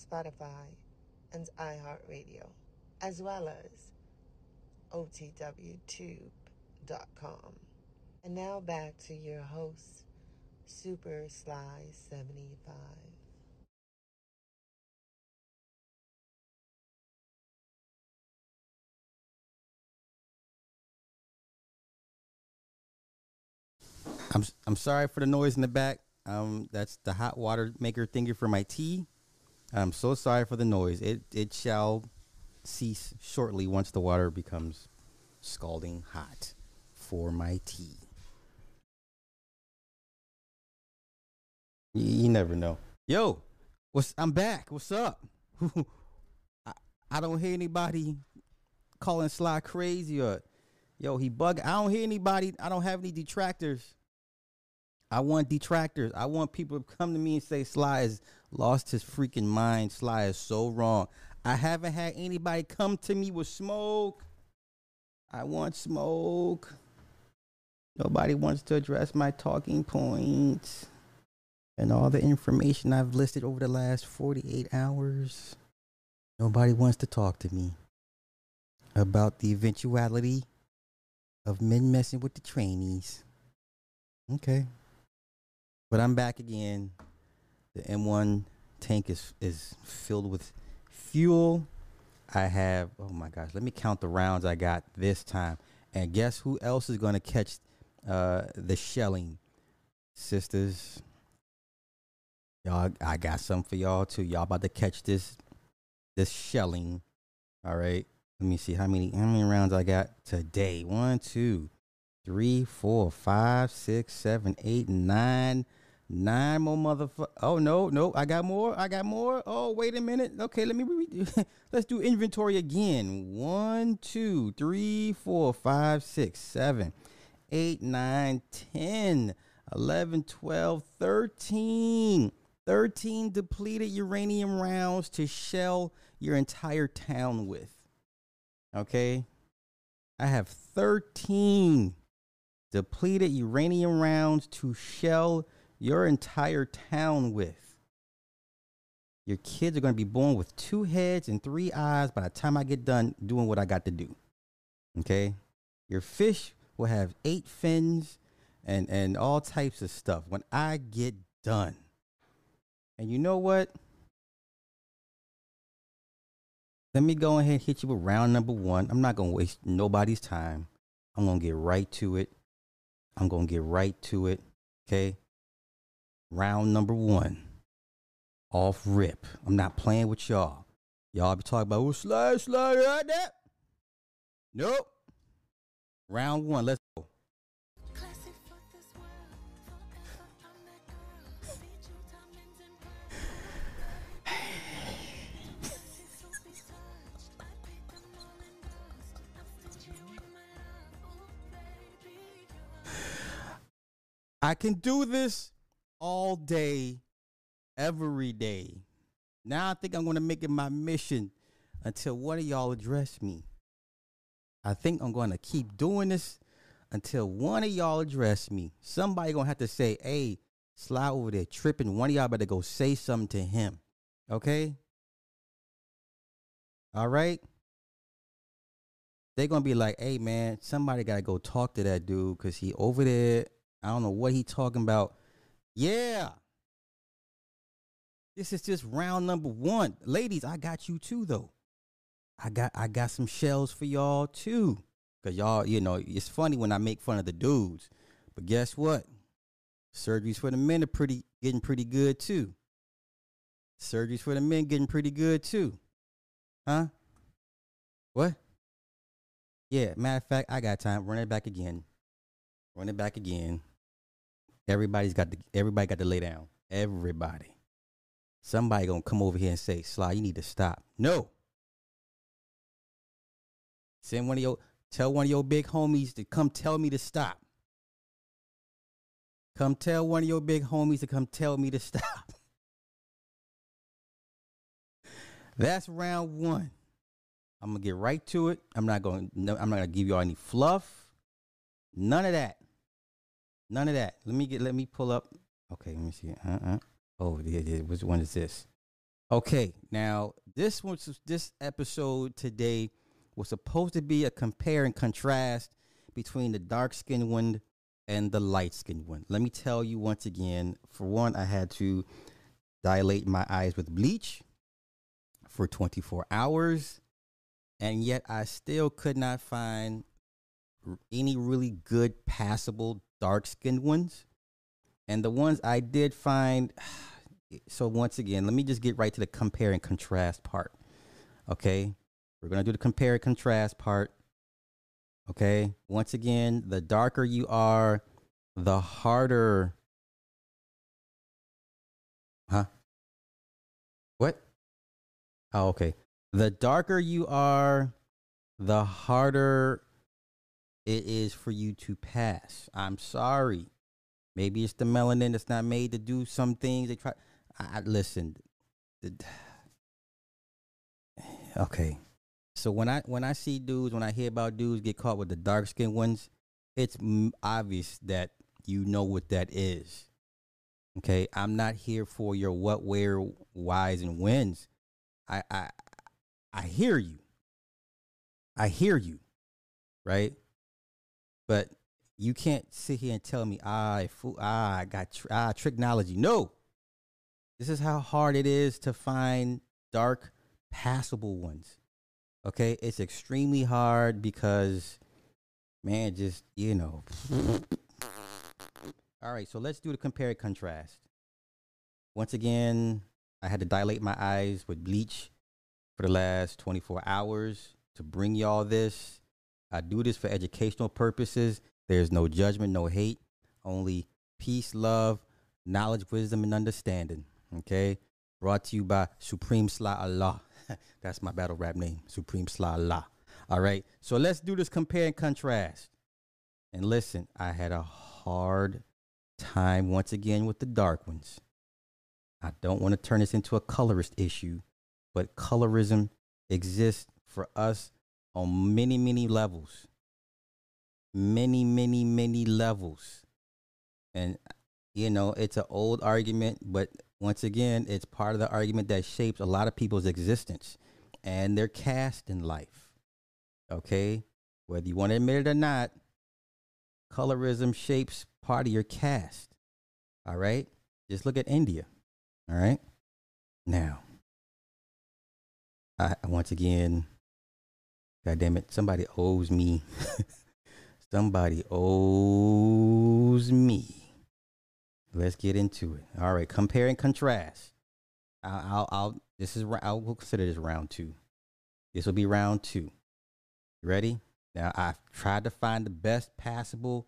Spotify, and iHeartRadio, as well as OTWTube.com. And now back to your host, Super Sly 75. I'm I'm sorry for the noise in the back. Um, that's the hot water maker thingy for my tea. I'm so sorry for the noise. It it shall cease shortly once the water becomes scalding hot for my tea. You, you never know. Yo, what's I'm back. What's up? I, I don't hear anybody calling Sly crazy or yo he bug. I don't hear anybody. I don't have any detractors. I want detractors. I want people to come to me and say Sly has lost his freaking mind. Sly is so wrong. I haven't had anybody come to me with smoke. I want smoke. Nobody wants to address my talking points and all the information I've listed over the last 48 hours. Nobody wants to talk to me about the eventuality of men messing with the trainees. Okay. But I'm back again. The M1 tank is is filled with fuel. I have oh my gosh, let me count the rounds I got this time. And guess who else is going to catch uh, the shelling? Sisters. Y'all I got some for y'all too. Y'all about to catch this this shelling. All right. Let me see how many how many rounds I got today. One, two, three, four, five, six, seven, eight, nine. Nine more motherfucker. Oh no, no, I got more. I got more. Oh wait a minute. Okay, let me re- let's do inventory again. One, two, three, four, five, six, seven, eight, nine, ten, eleven, twelve, thirteen. 13 depleted uranium rounds to shell your entire town with. Okay? I have 13 depleted uranium rounds to shell your entire town with. Your kids are going to be born with two heads and three eyes by the time I get done doing what I got to do. Okay? Your fish will have eight fins and, and all types of stuff when I get done. And you know what? Let me go ahead and hit you with round number one. I'm not going to waste nobody's time. I'm going to get right to it. I'm going to get right to it. Okay? Round number one. Off rip. I'm not playing with y'all. Y'all be talking about, oh, slide, slide, right there. Nope. Round one. Let's go. I can do this all day, every day. Now I think I'm going to make it my mission until one of y'all address me. I think I'm going to keep doing this until one of y'all address me. Somebody going to have to say, hey, slide over there tripping. One of y'all better go say something to him. Okay? All right? They're going to be like, hey, man, somebody got to go talk to that dude because he over there. I don't know what he talking about. Yeah. This is just round number one. Ladies, I got you too though. I got I got some shells for y'all too. Cause y'all, you know, it's funny when I make fun of the dudes. But guess what? Surgeries for the men are pretty getting pretty good too. Surgeries for the men getting pretty good too. Huh? What? Yeah, matter of fact, I got time. Run it back again. Run it back again. Everybody's got to everybody got to lay down. Everybody. somebody gonna come over here and say, Sly, you need to stop. No. Send one of your tell one of your big homies to come tell me to stop. Come tell one of your big homies to come tell me to stop. That's round one. I'm gonna get right to it. I'm not going. No, I'm not gonna give y'all any fluff. None of that. None of that. Let me get. Let me pull up. Okay. Let me see. Uh. uh Oh, yeah, yeah. Which one is this? Okay. Now this was this episode today was supposed to be a compare and contrast between the dark skinned one and the light skinned one. Let me tell you once again. For one, I had to dilate my eyes with bleach for 24 hours and yet I still could not find any really good passable dark skinned ones. And the ones I did find, so once again, let me just get right to the compare and contrast part. Okay. We're going to do the compare and contrast part. Okay. Once again, the darker you are, the harder. Huh? What? Oh, okay the darker you are, the harder it is for you to pass. I'm sorry. Maybe it's the melanin that's not made to do some things. They try. I, I listen. okay. So when I when I see dudes, when I hear about dudes get caught with the dark skinned ones, it's obvious that you know what that is. Okay, I'm not here for your what, where, whys, and whens. I, I I hear you. I hear you, right? But you can't sit here and tell me, I, fool, ah, I got tr- ah, technology. No, this is how hard it is to find dark, passable ones. Okay, it's extremely hard because, man, just you know. All right, so let's do the compare and contrast. Once again, I had to dilate my eyes with bleach for the last 24 hours to bring y'all this. I do this for educational purposes. There's no judgment, no hate, only peace, love, knowledge, wisdom, and understanding. Okay? Brought to you by Supreme Sly Allah. That's my battle rap name, Supreme Sly Allah. All right. So let's do this compare and contrast. And listen, I had a hard time once again with the dark ones. I don't want to turn this into a colorist issue, but colorism exists for us on many, many levels. Many, many, many levels. And, you know, it's an old argument, but once again, it's part of the argument that shapes a lot of people's existence and their caste in life. Okay? Whether you want to admit it or not, colorism shapes part of your caste. All right? Just look at India. All right? Now, I once again, God damn it, somebody owes me. somebody owes me. Let's get into it. All right, compare and contrast. I'll, I'll, I'll this is I'll consider this round two. This will be round two. You ready? Now I've tried to find the best passable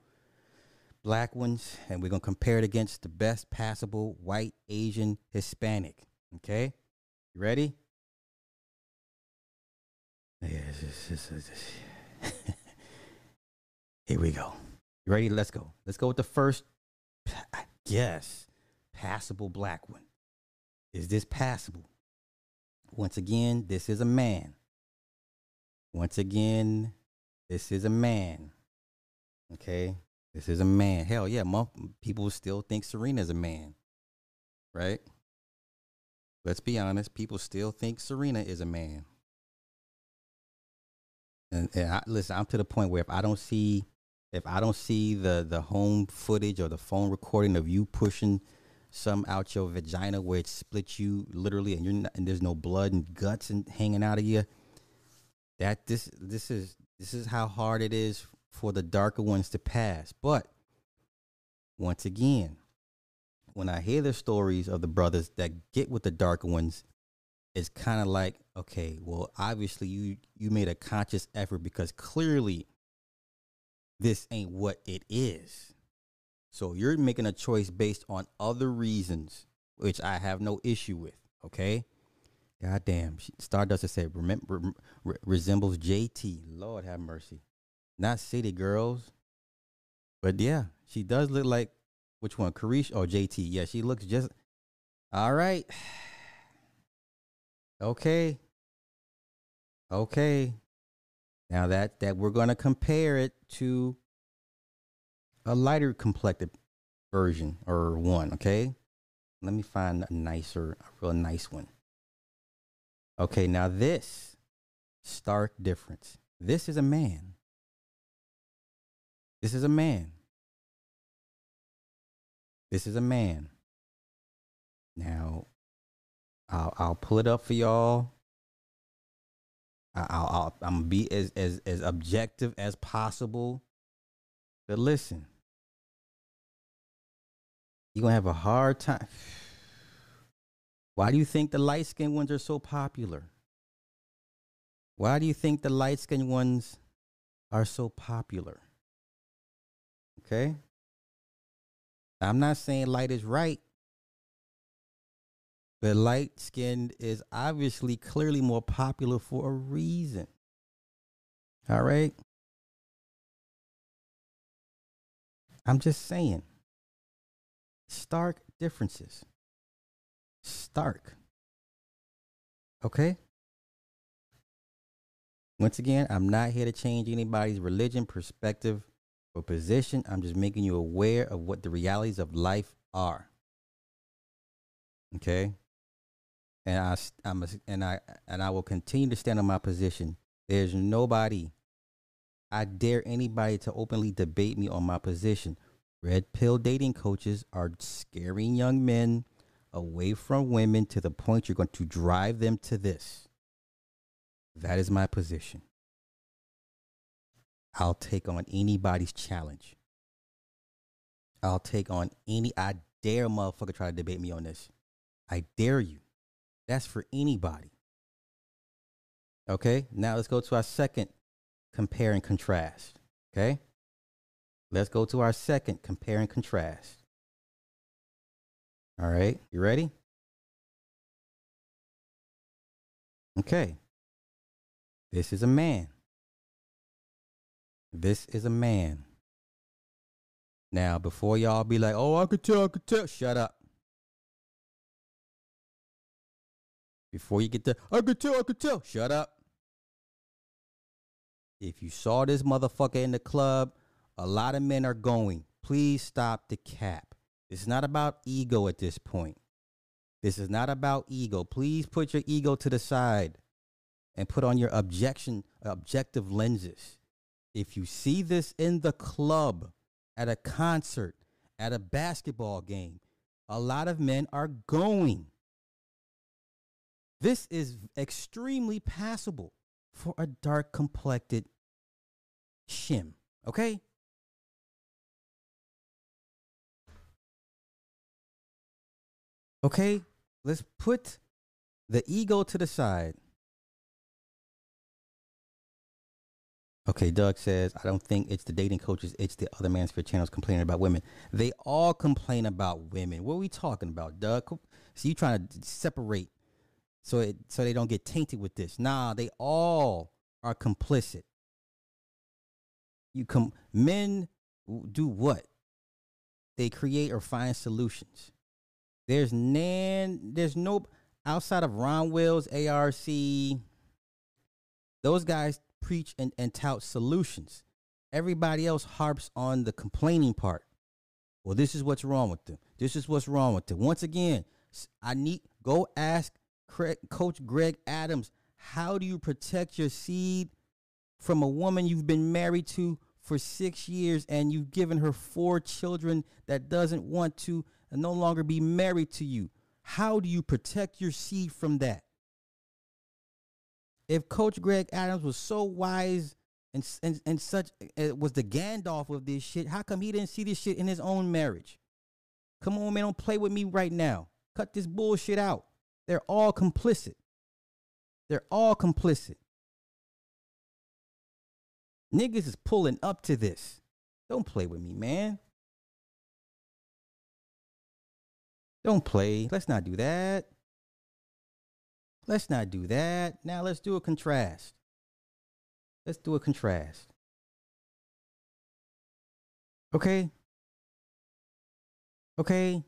black ones, and we're gonna compare it against the best passable white, Asian, Hispanic. Okay, you ready? Here we go. You ready? Let's go. Let's go with the first, I guess, passable black one. Is this passable? Once again, this is a man. Once again, this is a man. Okay? This is a man. Hell yeah, people still think Serena's a man. Right? Let's be honest, people still think Serena is a man. And, and I, listen, I'm to the point where if I don't see, if I don't see the the home footage or the phone recording of you pushing some out your vagina where it splits you literally, and you're not, and there's no blood and guts and hanging out of you, that this this is this is how hard it is for the darker ones to pass. But once again, when I hear the stories of the brothers that get with the darker ones, it's kind of like okay well obviously you you made a conscious effort because clearly this ain't what it is so you're making a choice based on other reasons which i have no issue with Okay. God damn. Stardust has said remember re- resembles JT. Lord have mercy. Not City Girls. But yeah, she does look like which one? Karish or oh, JT? Yeah, she looks just all right. Okay. Okay. Now that that we're gonna compare it to a lighter complected version or one, okay? Let me find a nicer, a real nice one. Okay, now this stark difference. This is a man. This is a man. This is a man. Now, I'll I'll pull it up for y'all. I- I'll, I'll I'm be as as as objective as possible. But listen, you're gonna have a hard time. Why do you think the light skinned ones are so popular? Why do you think the light skinned ones are so popular? Okay? I'm not saying light is right, but light skinned is obviously clearly more popular for a reason. All right? I'm just saying. Stark differences. Stark. Okay? Once again, I'm not here to change anybody's religion, perspective, or position. I'm just making you aware of what the realities of life are. Okay? And I I'm a, and I and I will continue to stand on my position. There's nobody I dare anybody to openly debate me on my position. Red pill dating coaches are scaring young men away from women to the point you're going to drive them to this. That is my position. I'll take on anybody's challenge. I'll take on any, I dare motherfucker try to debate me on this. I dare you. That's for anybody. Okay, now let's go to our second compare and contrast. Okay, let's go to our second compare and contrast. All right, you ready? Okay, this is a man. This is a man. Now, before y'all be like, oh, I could tell, I could tell, shut up. Before you get the, I could tell, I could tell, shut up. If you saw this motherfucker in the club, a lot of men are going. Please stop the cap. It's not about ego at this point. This is not about ego. Please put your ego to the side and put on your objection objective lenses. If you see this in the club, at a concert, at a basketball game, a lot of men are going. This is extremely passable for a dark complected shim, okay? Okay, let's put the ego to the side. Okay, Doug says, I don't think it's the dating coaches, it's the other manosphere channels complaining about women. They all complain about women. What are we talking about, Doug? So you trying to separate so it so they don't get tainted with this. Nah, they all are complicit. You come men do what? They create or find solutions. There's nan there's no outside of Ron Wills, ARC, those guys preach and, and tout solutions. Everybody else harps on the complaining part. Well, this is what's wrong with them. This is what's wrong with them. Once again, I need go ask Craig, Coach Greg Adams, how do you protect your seed from a woman you've been married to for six years and you've given her four children that doesn't want to and no longer be married to you? How do you protect your seed from that? If Coach Greg Adams was so wise and and, and such uh, was the Gandalf of this shit, how come he didn't see this shit in his own marriage? Come on, man, don't play with me right now. Cut this bullshit out. They're all complicit. They're all complicit. Niggas is pulling up to this. Don't play with me, man. Don't play. Let's not do that. Let's not do that. Now let's do a contrast. Let's do a contrast. Okay? Okay?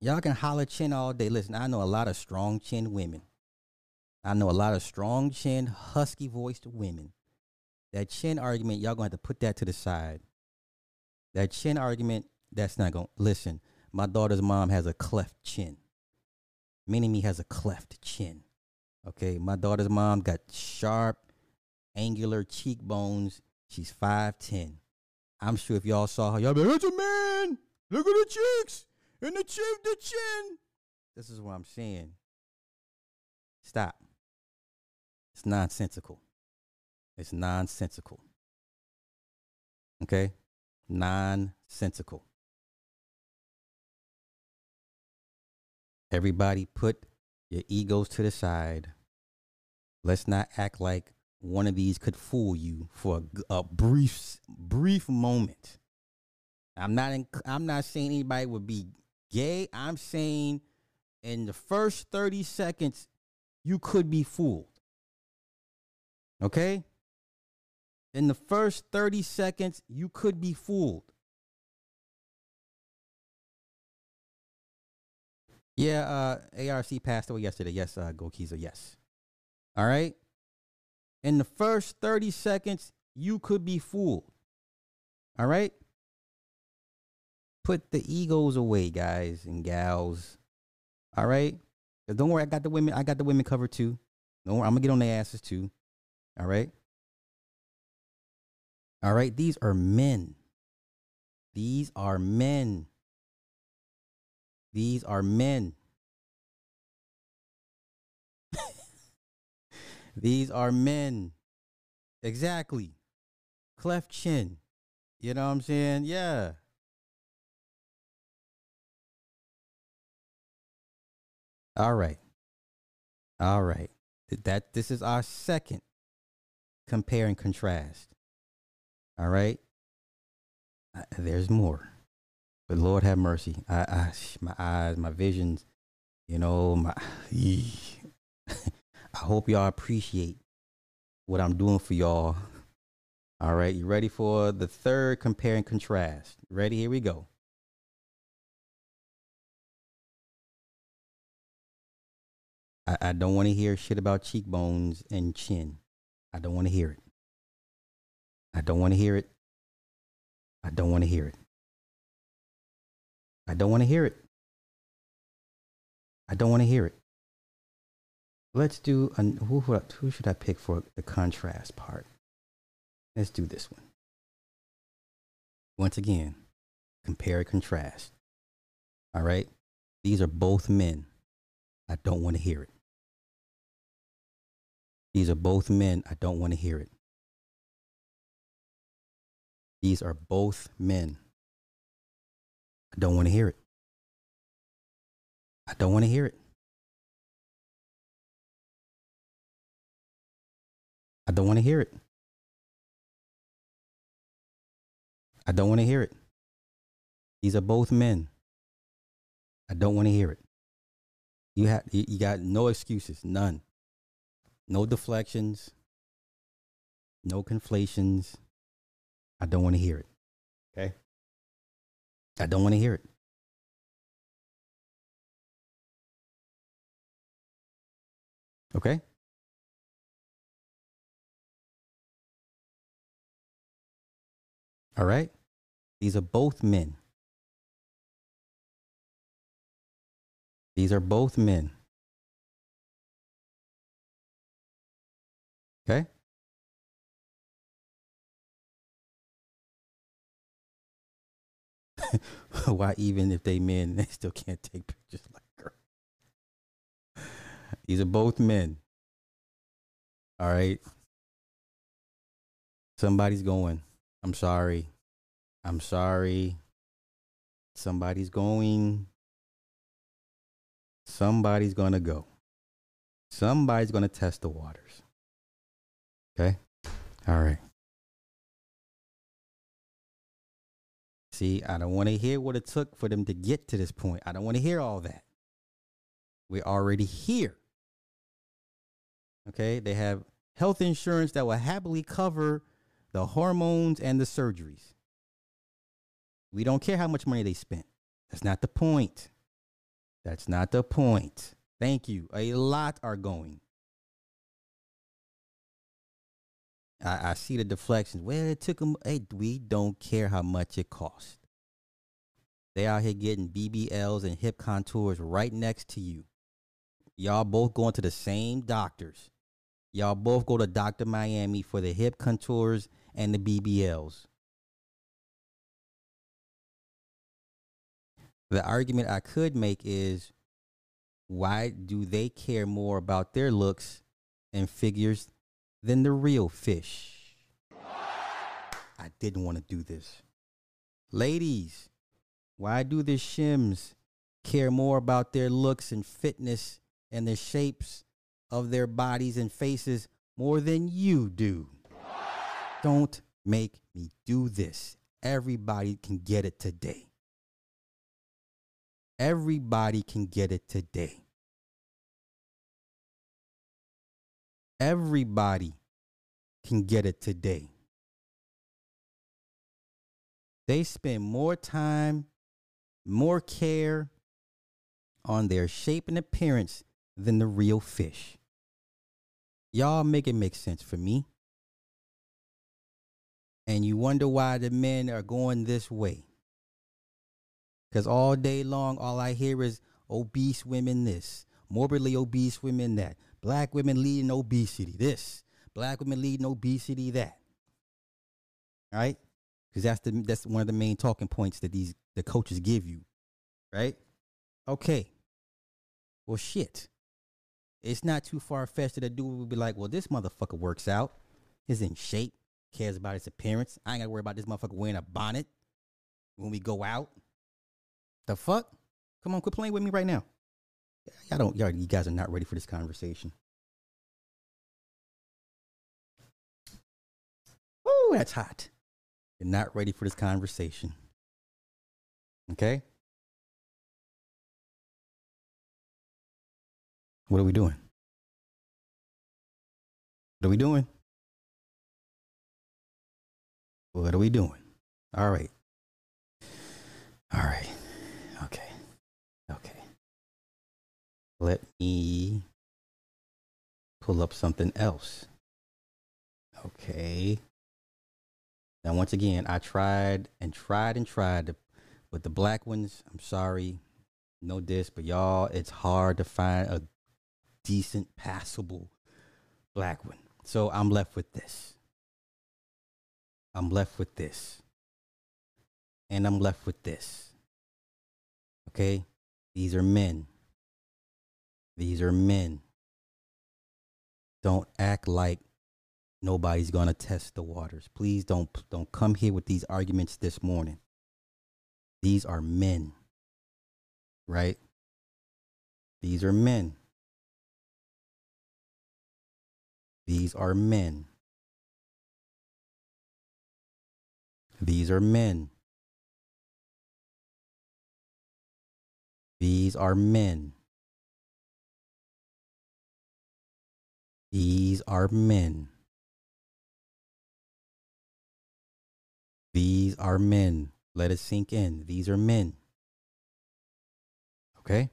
Y'all can holler chin all day. Listen, I know a lot of strong chin women. I know a lot of strong chin, husky voiced women. That chin argument, y'all gonna have to put that to the side. That chin argument, that's not gonna listen. My daughter's mom has a cleft chin. Mini me has a cleft chin. Okay, my daughter's mom got sharp, angular cheekbones. She's 5'10. I'm sure if y'all saw her, y'all be like, that's a man. Look at the cheeks and the the chin. This is what I'm saying. Stop. It's nonsensical. It's nonsensical. Okay? Nonsensical. Everybody put your egos to the side. Let's not act like one of these could fool you for a, a brief brief moment. I'm not in, I'm not saying anybody would be gay. I'm saying in the first 30 seconds you could be fooled. Okay? In the first 30 seconds you could be fooled. Yeah, uh, ARC passed away yesterday. Yes, uh, Gokiza, yes. All right. In the first 30 seconds, you could be fooled. All right. Put the egos away, guys and gals. All right. Don't worry, I got the women. I got the women covered too. Don't worry, I'm gonna get on their asses too. All right. All right. These are men. These are men. These are men. These are men. Exactly. Cleft chin. You know what I'm saying? Yeah. All right. All right. That this is our second compare and contrast. All right. Uh, there's more. But Lord have mercy. I, I my eyes, my visions, you know, my I hope y'all appreciate what I'm doing for y'all. All right, you ready for the third compare and contrast? Ready? Here we go. I, I don't want to hear shit about cheekbones and chin. I don't want to hear it. I don't want to hear it. I don't want to hear it. I don't want to hear it. I don't want to hear it. Let's do an, who, who should I pick for the contrast part? Let's do this one. Once again, compare and contrast. All right? These are both men. I don't want to hear it. These are both men. I don't want to hear it. These are both men. I don't want to hear it. I don't want to hear it. I don't want to hear it. I don't want to hear it. These are both men. I don't want to hear it. You have you got no excuses, none. No deflections. No conflations. I don't want to hear it. Okay? I don't want to hear it. Okay? All right? These are both men. These are both men. Okay? Why, even if they men, they still can't take pictures like her. These are both men. All right. Somebody's going. I'm sorry. I'm sorry. Somebody's going. Somebody's to go. Somebody's to test the waters. Okay? All right. See, I don't want to hear what it took for them to get to this point. I don't want to hear all that. We're already here. Okay, they have health insurance that will happily cover the hormones and the surgeries. We don't care how much money they spent. That's not the point. That's not the point. Thank you. A lot are going. I, I see the deflections. Well, it took them. Hey, we don't care how much it costs. They out here getting BBLs and hip contours right next to you. Y'all both going to the same doctors. Y'all both go to Dr. Miami for the hip contours and the BBLs. The argument I could make is why do they care more about their looks and figures than the real fish? I didn't want to do this. Ladies, why do the shims care more about their looks and fitness and the shapes of their bodies and faces more than you do? Don't make me do this. Everybody can get it today. Everybody can get it today. Everybody can get it today. They spend more time, more care on their shape and appearance than the real fish. Y'all make it make sense for me. And you wonder why the men are going this way. Because all day long, all I hear is obese women this, morbidly obese women that, black women leading obesity this, black women leading obesity that. Right? Because that's the that's one of the main talking points that these the coaches give you. Right? Okay. Well shit. It's not too far fetched that a dude would be like, well, this motherfucker works out, is in shape, cares about his appearance. I ain't gotta worry about this motherfucker wearing a bonnet when we go out. The fuck? Come on, quit playing with me right now. Y'all don't, y'all, you guys are not ready for this conversation. Ooh, that's hot. You're not ready for this conversation. Okay? What are we doing? What are we doing? What are we doing? All right. All right. Let me pull up something else. Okay. Now, once again, I tried and tried and tried to, with the black ones. I'm sorry, no disc, but y'all, it's hard to find a decent, passable black one. So I'm left with this. I'm left with this. And I'm left with this. Okay? These are men. These are men. Don't act like nobody's going to test the waters. Please don't don't come here with these arguments this morning. These are men. Right? These are men. These are men. These are men. These are men. These are men. These are men. Let it sink in. These are men. Okay?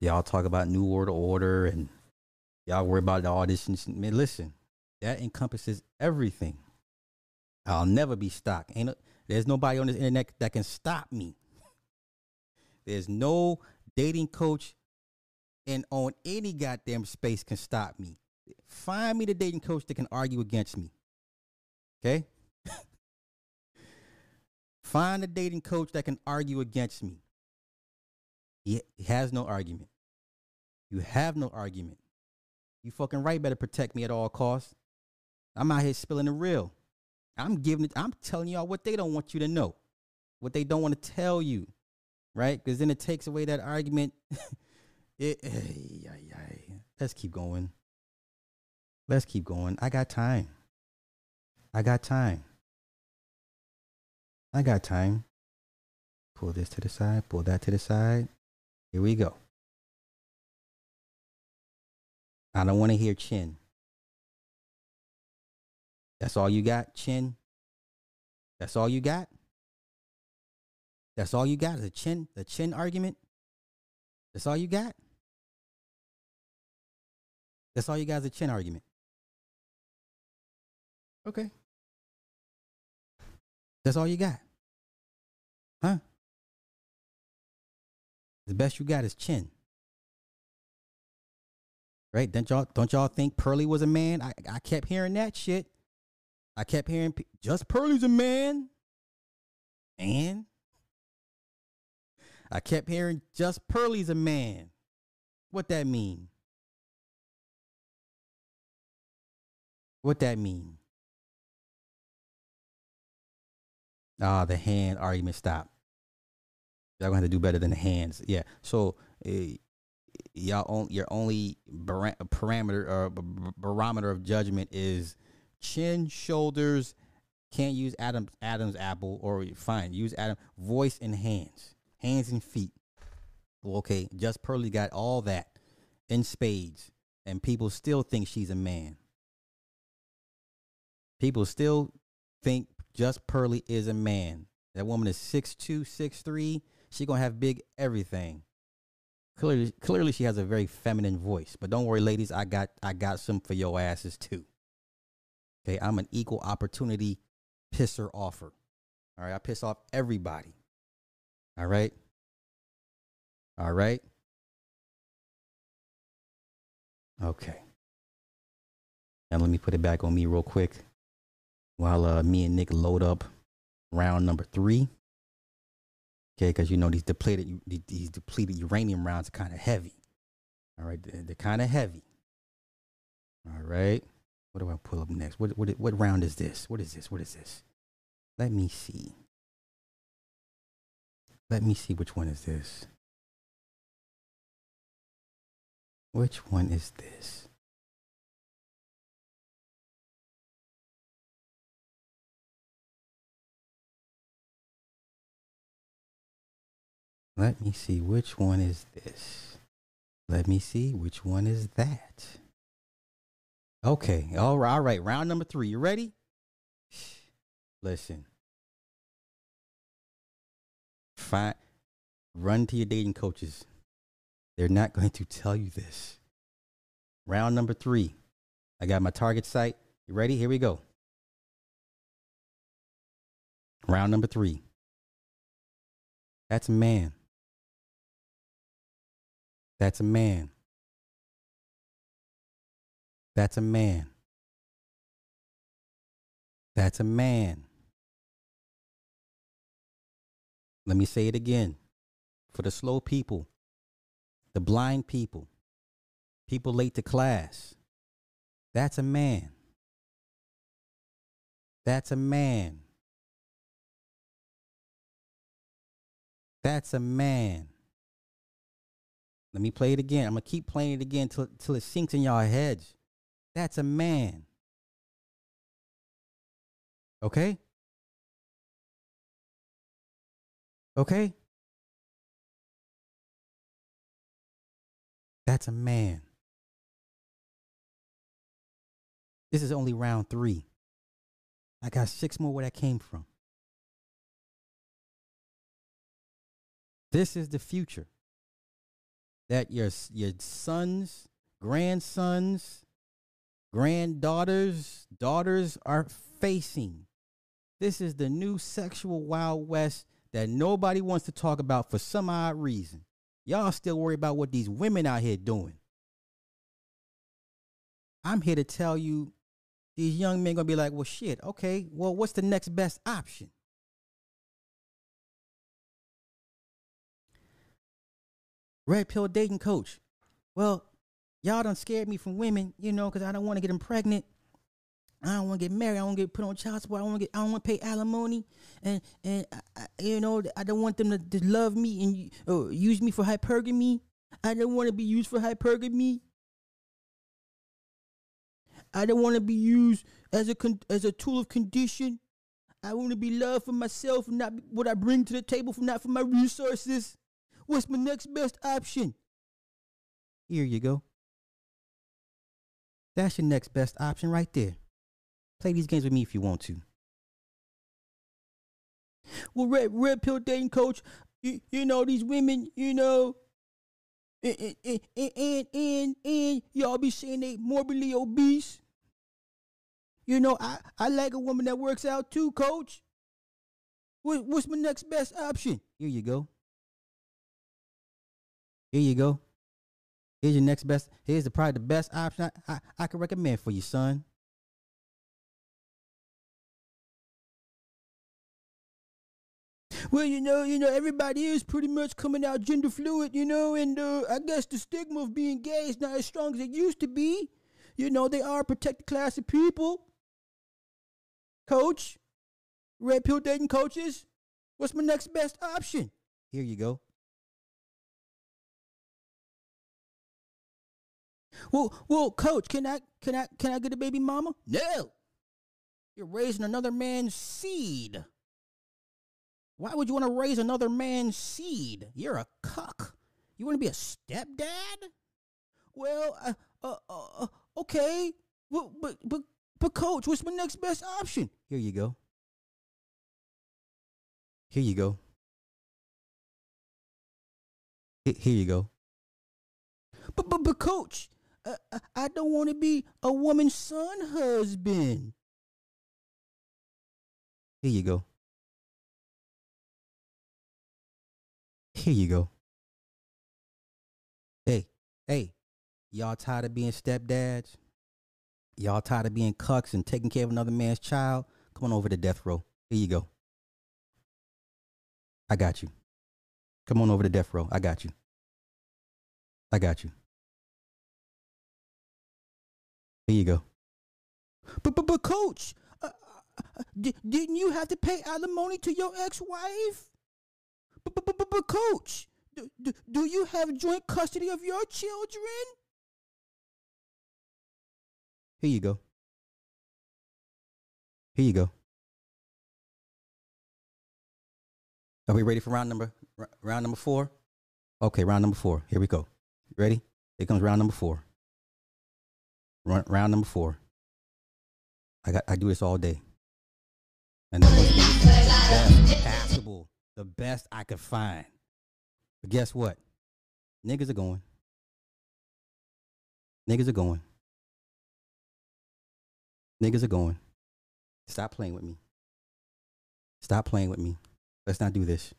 Y'all talk about New World Order and y'all worry about all this. Man, listen, that encompasses everything. I'll never be stopped. Ain't a, there's nobody on this internet that can stop me. There's no dating coach and on any goddamn space can stop me. Find me the dating coach that can argue against me. Okay? Find a dating coach that can argue against me. He has no argument. You have no argument. You fucking right better protect me at all costs. I'm out here spilling the real. I'm giving it, I'm telling y'all what they don't want you to know. What they don't want to tell you. Right? Because then it takes away that argument It, ay, ay, ay. Let's keep going. Let's keep going. I got time. I got time. I got time. Pull this to the side, pull that to the side. Here we go. I don't want to hear chin. That's all you got, chin? That's all you got? That's all you got? The chin, the chin argument? That's all you got? That's all you guys is a chin argument. Okay. That's all you got. Huh? The best you got is chin. Right? Don't y'all don't y'all think Pearly was a man? I I kept hearing that shit. I kept hearing just Pearly's a man. And I kept hearing just Pearly's a man. What that mean? What that mean? Ah, the hand argument stop. Y'all gonna have to do better than the hands. Yeah. So uh, y'all on, your only bar- parameter or b- barometer of judgment is chin, shoulders. Can't use Adam's Adam's apple or fine use Adam voice and hands, hands and feet. Okay, just Pearly got all that in spades, and people still think she's a man. People still think just Pearly is a man. That woman is six two, six three. She gonna have big everything. Clearly, clearly she has a very feminine voice. But don't worry, ladies, I got I got some for your asses too. Okay, I'm an equal opportunity pisser offer. All right, I piss off everybody. All right. All right. Okay. And let me put it back on me real quick while uh, me and Nick load up round number three. Okay, because you know these depleted these depleted uranium rounds are kind of heavy. All right, they're, they're kind of heavy. All right, what do I pull up next? What what what round is this? What is this? What is this? Let me see. Let me see which one is this. Which one is this? Let me see which one is this. Let me see which one is that. Okay, all right, all right. Round number three. You ready? Listen. Fine. Run to your dating coaches. They're not going to tell you this. Round number three. I got my target site. You ready? Here we go. Round number three. That's man. That's a man. That's a man. That's a man. Let me say it again for the slow people, the blind people, people late to class. That's a man. That's a man. That's a man. Let me play it again. I'm gonna keep playing it again till till it sinks in y'all heads. That's a man. Okay? Okay? That's a man. This is only round three. I got six more where that came from. This is the future that your your sons, grandsons, granddaughters, daughters are facing. This is the new sexual wild west that nobody wants to talk about for some odd reason. Y'all still worry about what these women out here doing. I'm here to tell you these young men gonna be like, well, shit, okay, well, what's the next best option? Red pill dating coach. Well, y'all done scared me from women, you know, because I don't want to get them pregnant. I don't want to get married. I don't get put on child support. I to get. I don't want to pay alimony, and and I, you know I don't want them to, to love me and use me for hypergamy. I don't want to be used for hypergamy. I don't want to be used as a con- as a tool of condition. I want to be loved for myself, and not what I bring to the table, for not for my resources. What's my next best option? Here you go. That's your next best option right there. Play these games with me if you want to. Well, red red pill dating coach, you, you know these women, you know, and and and and, and y'all be saying they morbidly obese. You know, I I like a woman that works out too, coach. What, what's my next best option? Here you go. Here you go. Here's your next best. Here's the probably the best option I, I, I can recommend for you, son. Well, you know, you know, everybody is pretty much coming out gender fluid, you know, and uh, I guess the stigma of being gay is not as strong as it used to be. You know, they are a protected class of people. Coach, red pill dating coaches, what's my next best option? Here you go. Well, well, coach, can I can I can I get a baby mama? No. You're raising another man's seed. Why would you want to raise another man's seed? You're a cuck. You want to be a stepdad? Well, uh, uh, uh, okay. But, but, but, but, coach, what's my next best option? Here you go. Here you go. Here you go. But, but, but, coach, uh I don't want to be a woman's son husband. Here you go. Here you go. Hey, hey, y'all tired of being stepdads? Y'all tired of being cucks and taking care of another man's child? Come on over to death row. Here you go. I got you. Come on over to death row. I got you. I got you. Here you go. But but but coach, uh, uh, didn't you have to pay alimony to your ex-wife? But, but, but, but coach, do, do, do you have joint custody of your children? Here you go. Here you go. Are we ready for round number round number four? Okay, round number four. Here we go. Ready? Here comes round number four. Run, round number four. I got I do this all day. And that was passable the best I could find. But guess what? Niggas are going. Niggas are going. Niggas are going. Stop playing with me. Stop playing with me. Let's not do this.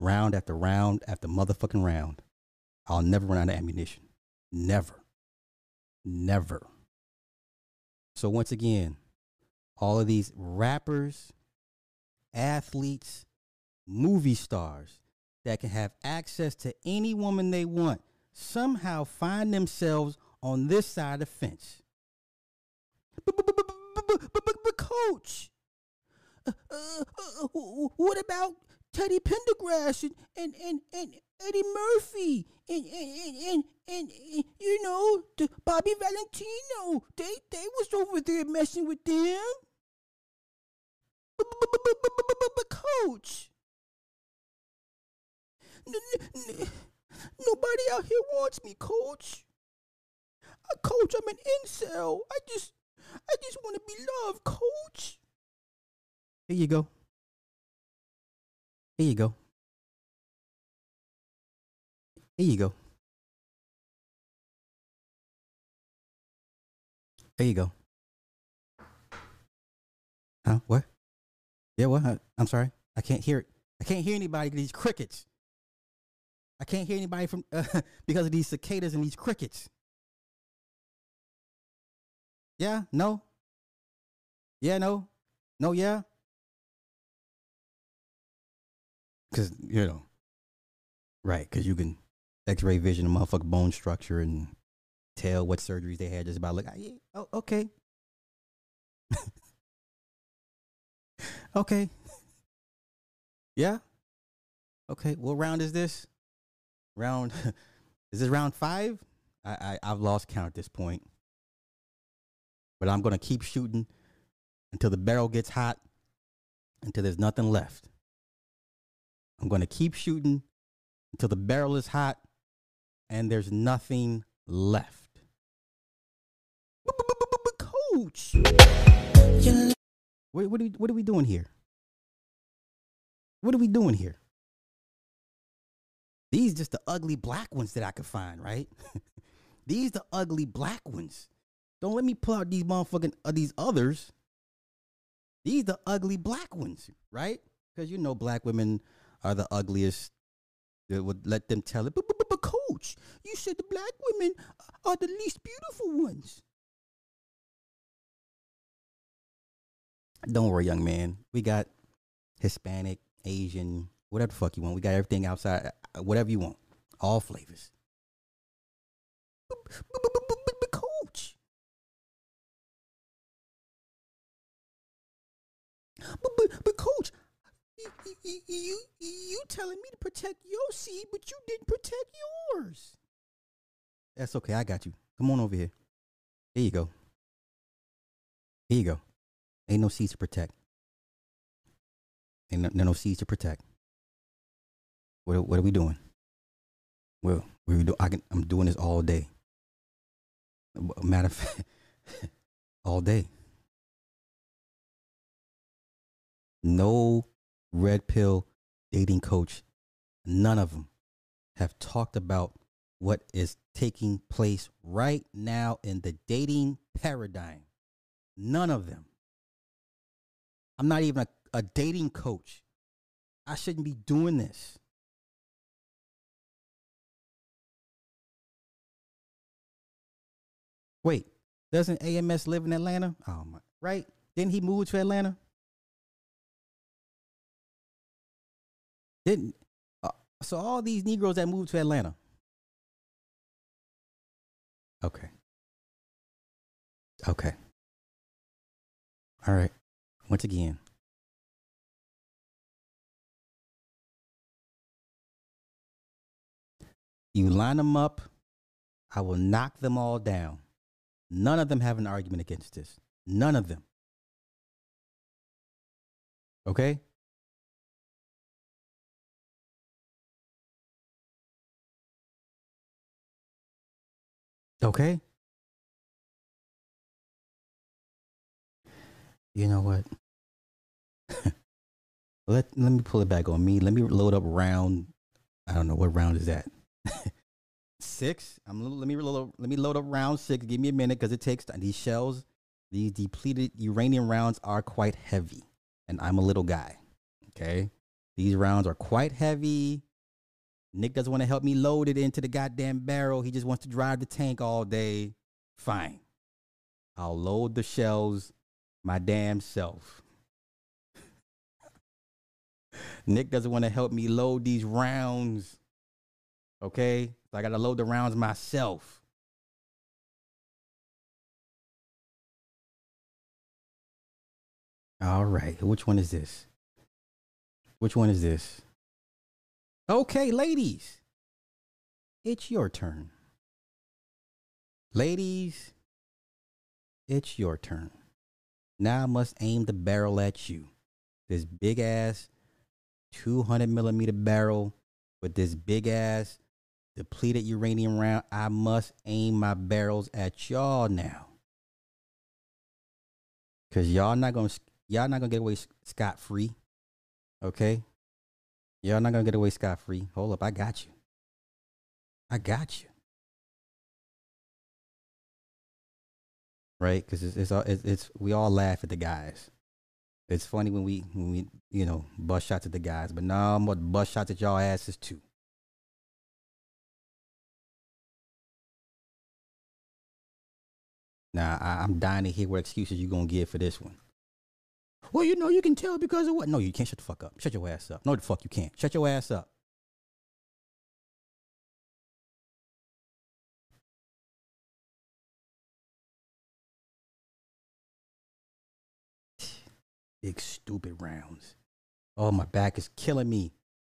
Round after round after motherfucking round. I'll never run out of ammunition. Never. Never. So once again, all of these rappers, athletes, movie stars that can have access to any woman they want somehow find themselves on this side of the fence. Coach, uh, uh, uh, what about Teddy Pendergrass and, and, and Eddie Murphy and, and, and, and, and you know, the Bobby Valentino? They, they was over there messing with them. But, coach, nobody out here wants me, coach. Coach, I'm an incel. I just, I just want to be loved, coach. Here you go. Here you go. Here you go. There you go. Huh? What? Yeah, what? I'm sorry. I can't hear it. I can't hear anybody. These crickets. I can't hear anybody from uh, because of these cicadas and these crickets. Yeah, no. Yeah, no. No, yeah. Cause you know, right? Cause you can X-ray vision a motherfucker bone structure and tell what surgeries they had just about look. Yeah, oh, okay. okay. Yeah. Okay. What round is this? round is this round five? I, I I've lost count at this point. But I'm gonna keep shooting until the barrel gets hot, until there's nothing left. I'm gonna keep shooting until the barrel is hot and there's nothing left. Coach. What, what, are we, what are we doing here? What are we doing here? These just the ugly black ones that I could find, right? these the ugly black ones. Don't let me pull out these motherfucking uh, these others. These the ugly black ones, right? Because you know black women are the ugliest. They would let them tell it. But, but, but, but coach, you said the black women are the least beautiful ones. Don't worry, young man. We got Hispanic, Asian, whatever the fuck you want. We got everything outside, uh, whatever you want, all flavors. But, coach. But, but, but coach, you, you you telling me to protect your seed, but you didn't protect yours. That's okay. I got you. Come on over here. Here you go. Here you go. Ain't no seeds to protect. Ain't no, no seeds to protect. What what are we doing? Well, we do. I can. I'm doing this all day. Matter of fact, all day. No red pill dating coach, none of them have talked about what is taking place right now in the dating paradigm. None of them. I'm not even a, a dating coach. I shouldn't be doing this. Wait, doesn't AMS live in Atlanta? Oh my, right? Didn't he move to Atlanta? Didn't uh, so all these Negroes that moved to Atlanta. Okay. Okay. All right. Once again. You line them up, I will knock them all down. None of them have an argument against this. None of them. Okay? Okay? You know what? let let me pull it back on me. Let me load up round. I don't know what round is that. six. I'm let me load, let me load up round six. Give me a minute because it takes time. These shells, these depleted uranium rounds are quite heavy, and I'm a little guy. Okay, these rounds are quite heavy. Nick doesn't want to help me load it into the goddamn barrel. He just wants to drive the tank all day. Fine. I'll load the shells my damn self. Nick doesn't want to help me load these rounds. Okay? So I got to load the rounds myself. All right. Which one is this? Which one is this? Okay, ladies. It's your turn. Ladies, it's your turn. Now I must aim the barrel at you. This big ass 200 millimeter barrel with this big ass depleted uranium round, I must aim my barrels at y'all now. Cause y'all not gonna y'all not gonna get away scot free. Okay? Y'all not gonna get away scot free. Hold up, I got you. I got you. Right? Because it's, it's it's it's we all laugh at the guys. It's funny when we when we you know bust shots at the guys, but now I'm gonna bust shots at y'all asses too. Now I, am dying to hear what excuses you're gonna give for this one. Well, you know you can tell because of what? No, you can't. Shut the fuck up. Shut your ass up. No, the fuck you can't. Shut your ass up. Big stupid rounds. Oh, my back is killing me.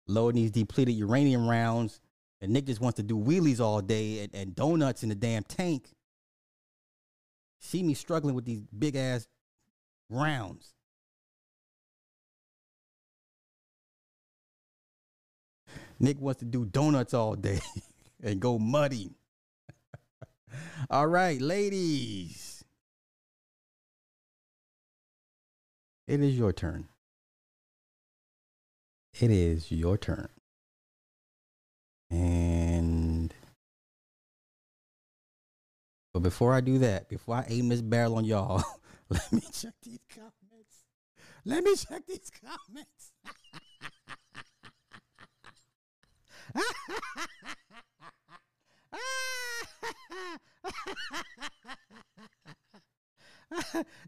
Loading these depleted uranium rounds. And Nick just wants to do wheelies all day and, and donuts in the damn tank see me struggling with these big ass rounds. Nick wants to do donuts all day and go muddy. all right, ladies. It is your turn. It is your turn. And but before I do that, before I aim this barrel on y'all, let me check these comments. Let me check these comments.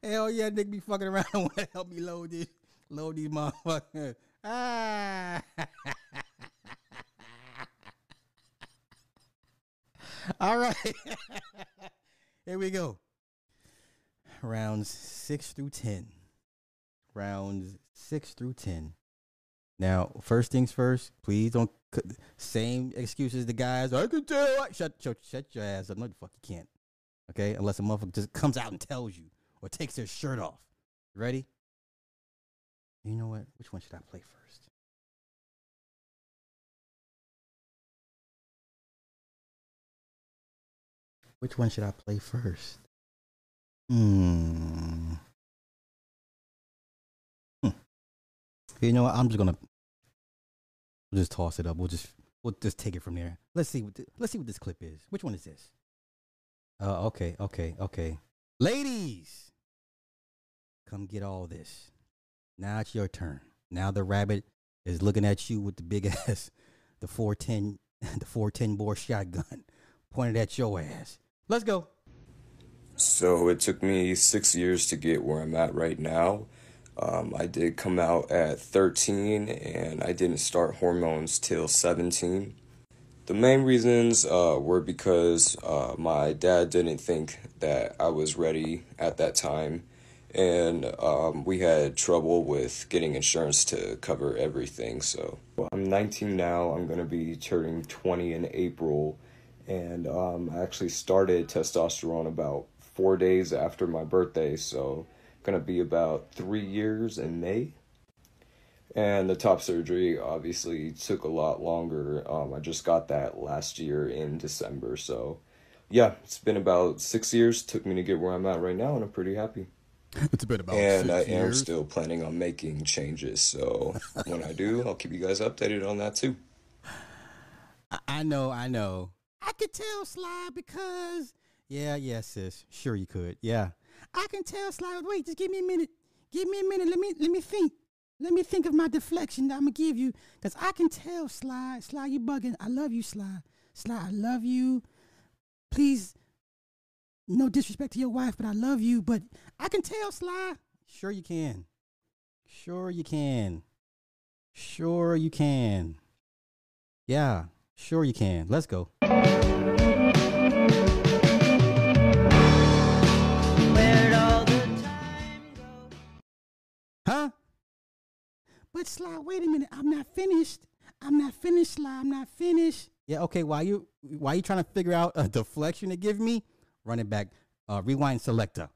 Hell yeah, Nick be fucking around to help me load these, load these motherfuckers. Ah. All right. Here we go. Rounds six through 10. Rounds six through 10. Now, first things first, please don't same excuses the guys. I can tell. Shut, shut, shut your ass up. No, the fuck you can't. Okay, unless a motherfucker just comes out and tells you or takes their shirt off. ready? You know what? Which one should I play first? Which one should I play first? Hmm. hmm. You know what? I'm just gonna we'll just toss it up. We'll just we'll just take it from there. Let's see what th- let's see what this clip is. Which one is this? Uh, okay, okay, okay. Ladies, come get all this. Now it's your turn. Now the rabbit is looking at you with the big ass, the 410, the 410 bore shotgun pointed at your ass. Let's go. So it took me six years to get where I'm at right now. Um, I did come out at 13 and I didn't start hormones till 17. The main reasons uh, were because uh, my dad didn't think that I was ready at that time, and um, we had trouble with getting insurance to cover everything. So I'm 19 now. I'm going to be turning 20 in April, and um, I actually started testosterone about four days after my birthday. So going to be about three years in May and the top surgery obviously took a lot longer. Um, I just got that last year in December, so yeah, it's been about six years. Took me to get where I'm at right now, and I'm pretty happy. It's been about and I years. am still planning on making changes. So when I do, I'll keep you guys updated on that too. I know, I know. I could tell Sly because yeah, yeah, sis. Sure you could. Yeah. I can tell Sly. Wait, just give me a minute. Give me a minute. Let me let me think. Let me think of my deflection that I'm gonna give you, cause I can tell Sly, Sly, you bugging. I love you, Sly, Sly, I love you. Please, no disrespect to your wife, but I love you. But I can tell Sly. Sure you can. Sure you can. Sure you can. Yeah, sure you can. Let's go. But Sly, wait a minute. I'm not finished. I'm not finished, Sly. I'm not finished. Yeah, okay. Why you why you trying to figure out a deflection to give me? Run it back. Uh, rewind selector.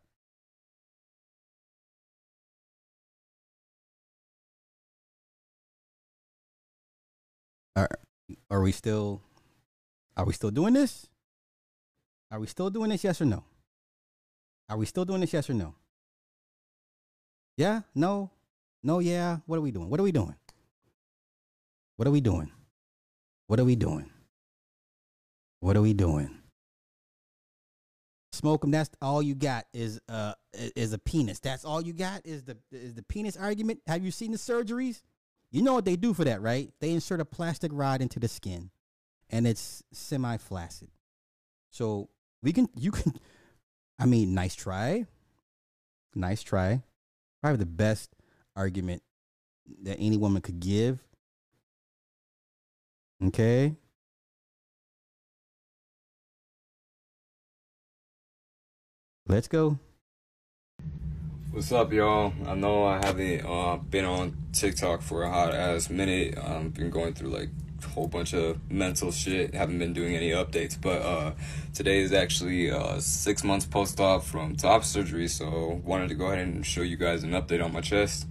Are, are we still are we still doing this? Are we still doing this? Yes or no? Are we still doing this? Yes or no? Yeah? No? No, yeah. What are we doing? What are we doing? What are we doing? What are we doing? What are we doing? Smoke them. That's all you got is uh is a penis. That's all you got is the is the penis argument. Have you seen the surgeries? You know what they do for that, right? They insert a plastic rod into the skin, and it's semi flaccid. So we can you can. I mean, nice try. Nice try. Probably the best argument that any woman could give. Okay. Let's go. What's up, y'all? I know I haven't uh, been on TikTok for a hot ass minute. I've been going through like a whole bunch of mental shit. Haven't been doing any updates, but uh, today is actually uh, six months post op from top surgery, so wanted to go ahead and show you guys an update on my chest.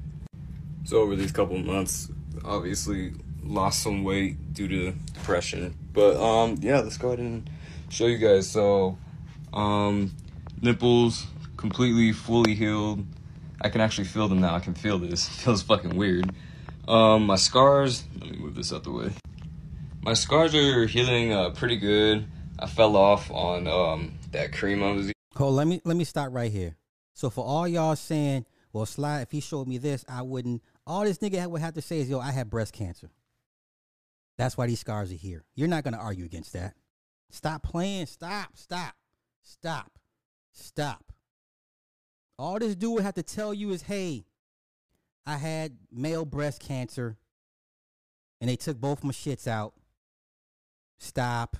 So over these couple months, obviously lost some weight due to depression. But um yeah, let's go ahead and show you guys. So um nipples completely fully healed. I can actually feel them now. I can feel this. It feels fucking weird. Um, my scars. Let me move this out the way. My scars are healing uh, pretty good. I fell off on um, that cream I was. Hold, let me let me stop right here. So for all y'all saying, well, Sly, if he showed me this, I wouldn't. All this nigga would have to say is, yo, I had breast cancer. That's why these scars are here. You're not gonna argue against that. Stop playing. Stop. Stop. Stop. Stop. All this dude would have to tell you is, hey, I had male breast cancer, and they took both my shits out. Stop.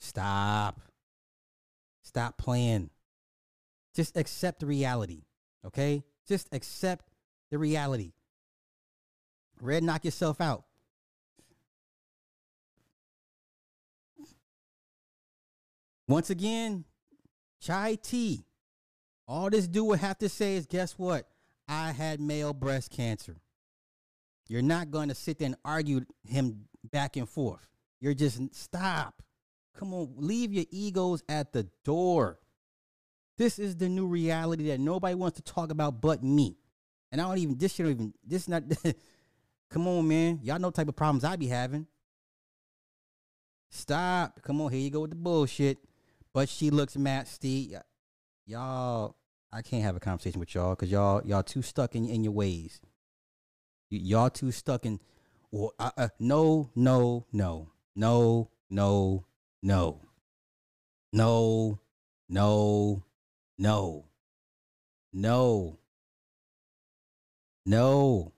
Stop. Stop playing. Just accept reality. Okay? Just accept the reality. Red, knock yourself out. Once again, chai tea. All this dude would have to say is guess what? I had male breast cancer. You're not going to sit there and argue him back and forth. You're just stop. Come on, leave your egos at the door. This is the new reality that nobody wants to talk about but me. And I don't even this shit don't even this not come on, man. Y'all know type of problems I be having. Stop. Come on, here you go with the bullshit. But she looks nasty. Y'all, I can't have a conversation with y'all because y'all y'all too stuck in, in your ways. Y- y'all too stuck in. Well, uh, uh, no, no, no, no, no, no, no, no, no, no, no.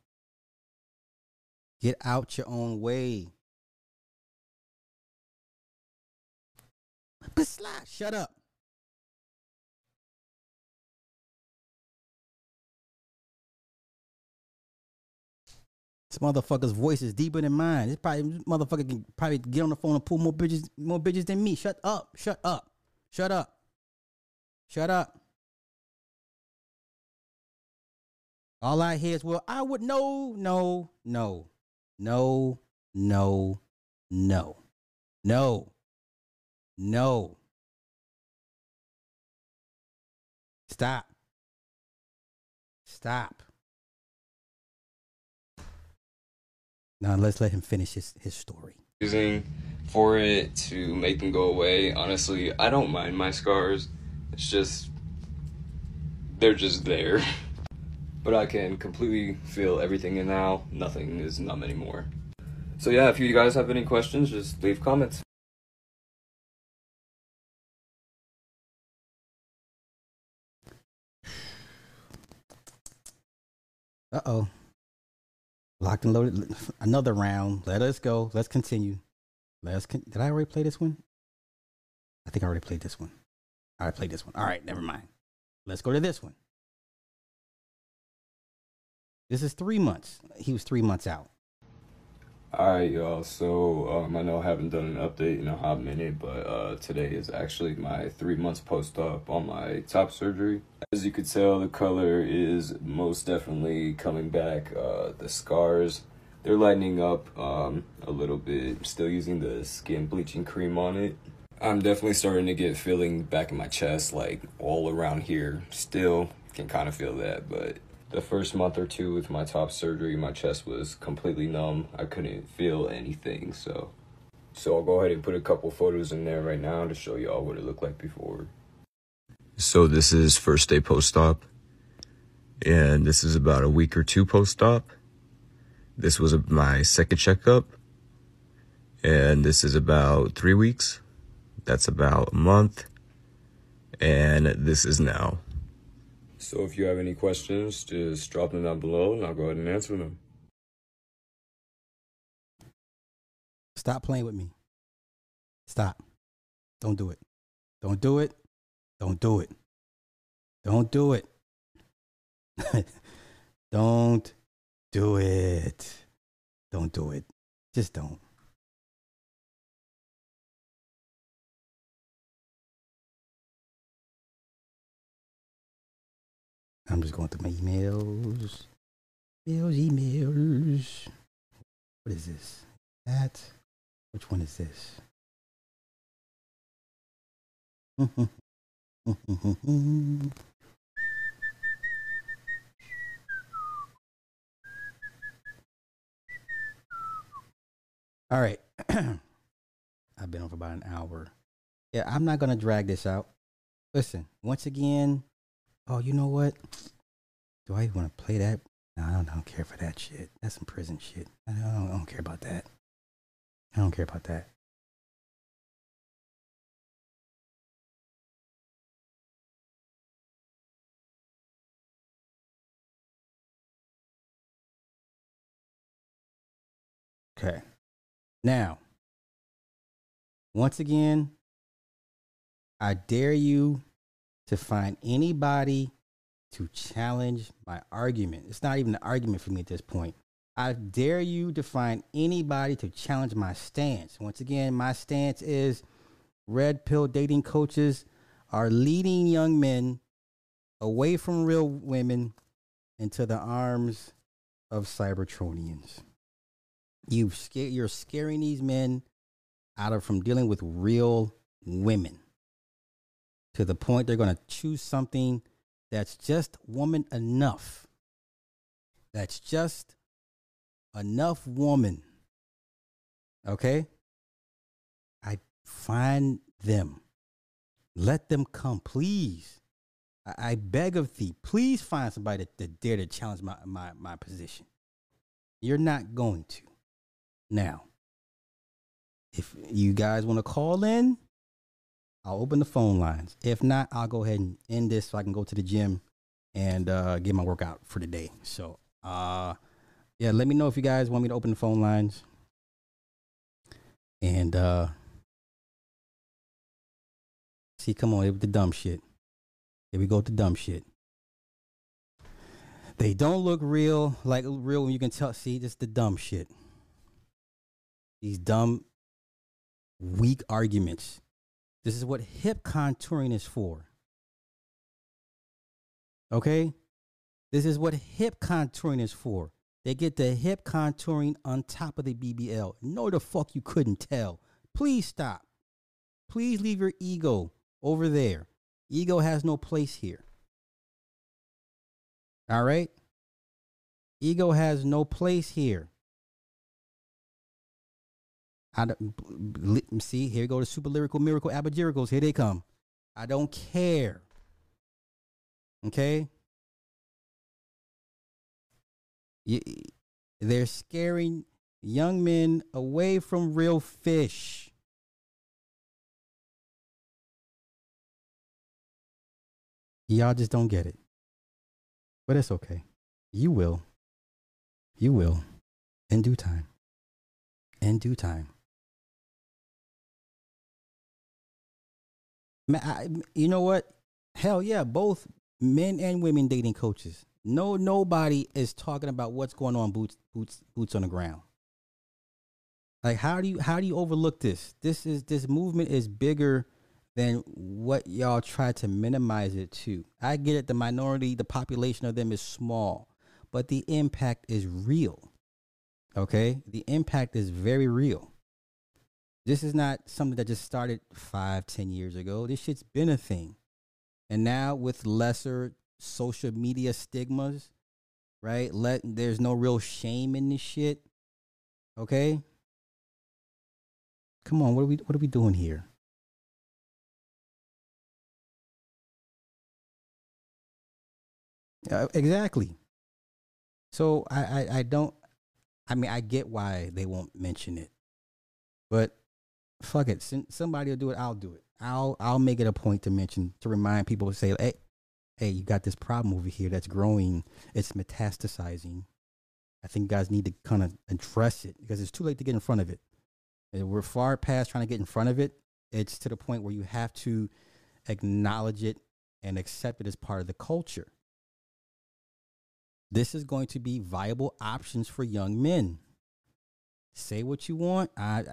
Get out your own way. Shut up. This motherfucker's voice is deeper than mine. This probably this motherfucker can probably get on the phone and pull more bitches, more bitches than me. Shut up. Shut up. Shut up. Shut up. All I hear is, well, I would no, no, no, no, no, no, no, no. Stop. Stop. Now let's let him finish his, his story. using for it to make them go away. Honestly, I don't mind my scars. It's just they're just there. But I can completely feel everything in now. Nothing is numb anymore. So yeah, if you guys have any questions, just leave comments. Uh oh. Locked and loaded. Another round. Let us go. Let's continue. Let's. Con- Did I already play this one? I think I already played this one. I already played this one. All right, never mind. Let's go to this one. This is three months. He was three months out. Alright, y'all. So, um, I know I haven't done an update in a hot minute, but uh, today is actually my three months post op on my top surgery. As you could tell, the color is most definitely coming back. Uh, the scars, they're lightening up um, a little bit. Still using the skin bleaching cream on it. I'm definitely starting to get feeling back in my chest, like all around here. Still can kind of feel that, but the first month or two with my top surgery, my chest was completely numb. I couldn't feel anything, so so I'll go ahead and put a couple photos in there right now to show y'all what it looked like before. So this is first day post-op, and this is about a week or two post-op. This was my second checkup, and this is about three weeks. That's about a month, and this is now. So if you have any questions, just drop them down below and I'll go ahead and answer them. Stop playing with me. Stop. Don't do it. Don't do it. Don't do it. Don't do it. don't do it. Don't do it. Just don't. I'm just going through my emails. Emails, emails. What is this? That? Which one is this? All right. I've been on for about an hour. Yeah, I'm not going to drag this out. Listen, once again, oh, you know what? Do I even want to play that? No, I don't, I don't care for that shit. That's some prison shit. I don't, I don't care about that. I don't care about that. Okay. Now, once again, I dare you to find anybody to challenge my argument. It's not even an argument for me at this point. I dare you to find anybody to challenge my stance. Once again, my stance is red pill dating coaches are leading young men away from real women into the arms of Cybertronians. You scare, you're scaring these men out of from dealing with real women to the point they're going to choose something that's just woman enough. That's just enough woman. Okay? I find them. Let them come, please. I, I beg of thee, please find somebody that, that dare to challenge my, my, my position. You're not going to. Now, if you guys want to call in, I'll open the phone lines. If not, I'll go ahead and end this so I can go to the gym and uh, get my workout for the day. So, uh, yeah, let me know if you guys want me to open the phone lines. And uh, see, come on, with the dumb shit. Here we go with the dumb shit. They don't look real, like real when you can tell. See, just the dumb shit. These dumb, weak arguments this is what hip contouring is for. Okay? This is what hip contouring is for. They get the hip contouring on top of the BBL. No, the fuck you couldn't tell. Please stop. Please leave your ego over there. Ego has no place here. All right? Ego has no place here. I don't, see, here go the super lyrical miracle abajiricals. Here they come. I don't care. Okay? You, they're scaring young men away from real fish. Y'all just don't get it. But it's okay. You will. You will. In due time. In due time. You know what? Hell yeah, both men and women dating coaches. No, nobody is talking about what's going on boots, boots, boots on the ground. Like, how do you how do you overlook this? This is this movement is bigger than what y'all try to minimize it to. I get it. The minority, the population of them is small, but the impact is real. Okay, the impact is very real. This is not something that just started five, ten years ago. This shit's been a thing. And now with lesser social media stigmas, right? Let there's no real shame in this shit. Okay? Come on, what are we what are we doing here? Uh, exactly. So I, I I don't I mean I get why they won't mention it. But fuck it. Somebody will do it. I'll do it. I'll I'll make it a point to mention to remind people to say, hey, hey, you got this problem over here that's growing. It's metastasizing. I think you guys need to kind of address it because it's too late to get in front of it. We're far past trying to get in front of it. It's to the point where you have to acknowledge it and accept it as part of the culture. This is going to be viable options for young men. Say what you want. I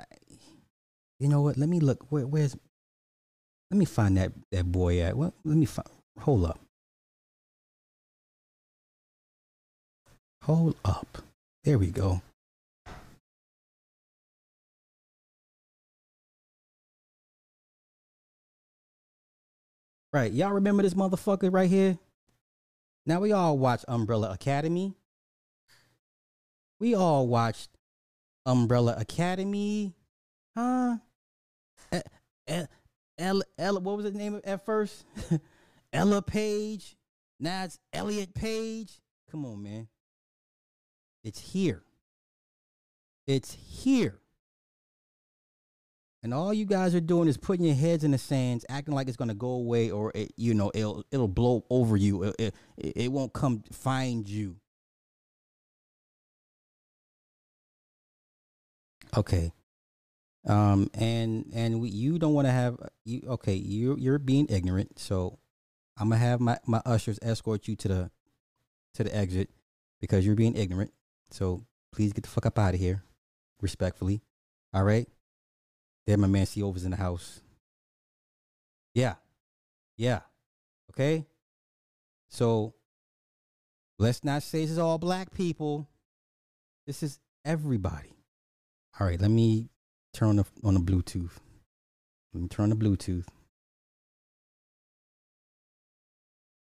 you know what? Let me look. Where, where's? Let me find that that boy at. What? Let me find. Hold up. Hold up. There we go. Right. Y'all remember this motherfucker right here? Now we all watch Umbrella Academy. We all watched Umbrella Academy, huh? Ella, Ella, what was the name of at first? Ella Page. Now it's Elliot Page. Come on, man. It's here. It's here. And all you guys are doing is putting your heads in the sands, acting like it's going to go away, or it, you know it'll it'll blow over you. It, it, it won't come find you. Okay. Um and and we, you don't want to have you okay, you you're being ignorant, so I'm to have my my ushers escort you to the to the exit because you're being ignorant. So please get the fuck up out of here respectfully. All right? There my man Over's in the house. Yeah. Yeah. Okay? So let's not say this is all black people. This is everybody. All right, let me turn on the on the Bluetooth. Let me turn the Bluetooth.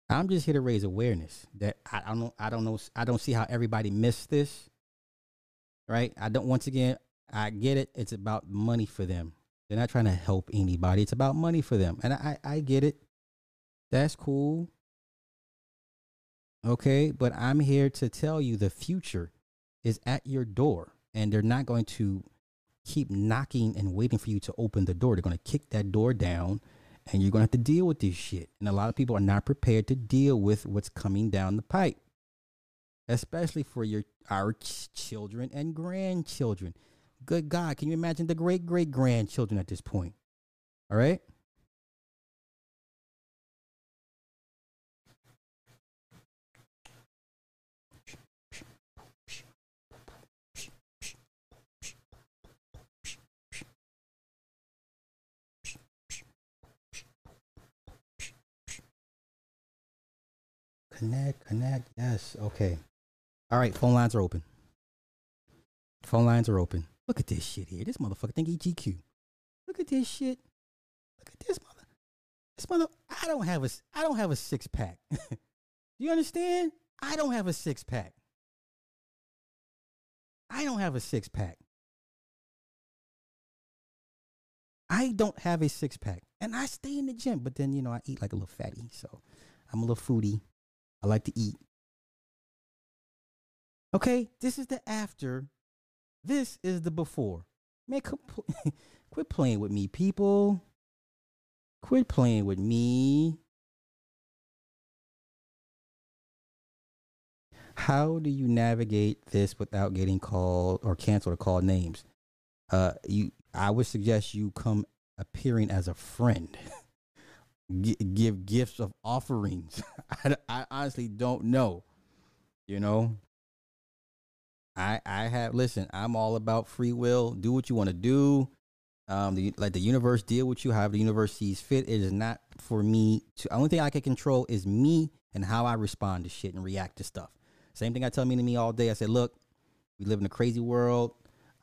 I'm just here to raise awareness that I, I don't I don't know I don't see how everybody missed this. Right? I don't once again I get it. It's about money for them. They're not trying to help anybody. It's about money for them. And I I get it. That's cool. Okay, but I'm here to tell you the future is at your door and they're not going to keep knocking and waiting for you to open the door. They're going to kick that door down and you're going to have to deal with this shit. And a lot of people are not prepared to deal with what's coming down the pipe, especially for your our ch- children and grandchildren. Good God, can you imagine the great great grandchildren at this point? All right? Connect, connect. Yes. Okay. All right. Phone lines are open. Phone lines are open. Look at this shit here. This motherfucker think EGQ. Look at this shit. Look at this mother. This mother. I don't have a. I don't have a six pack. Do you understand? I don't have a six pack. I don't have a six pack. I don't have a six pack, and I stay in the gym. But then you know I eat like a little fatty, so I'm a little foodie. I like to eat. Okay, this is the after. This is the before. Man, quit playing with me, people. Quit playing with me. How do you navigate this without getting called or canceled or called names? Uh, you, I would suggest you come appearing as a friend. Give gifts of offerings. I, I honestly don't know. You know, I I have listen. I'm all about free will. Do what you want to do. Um, the, like the universe deal with you however the universe sees fit. It is not for me to. Only thing I can control is me and how I respond to shit and react to stuff. Same thing I tell me to me all day. I said, look, we live in a crazy world.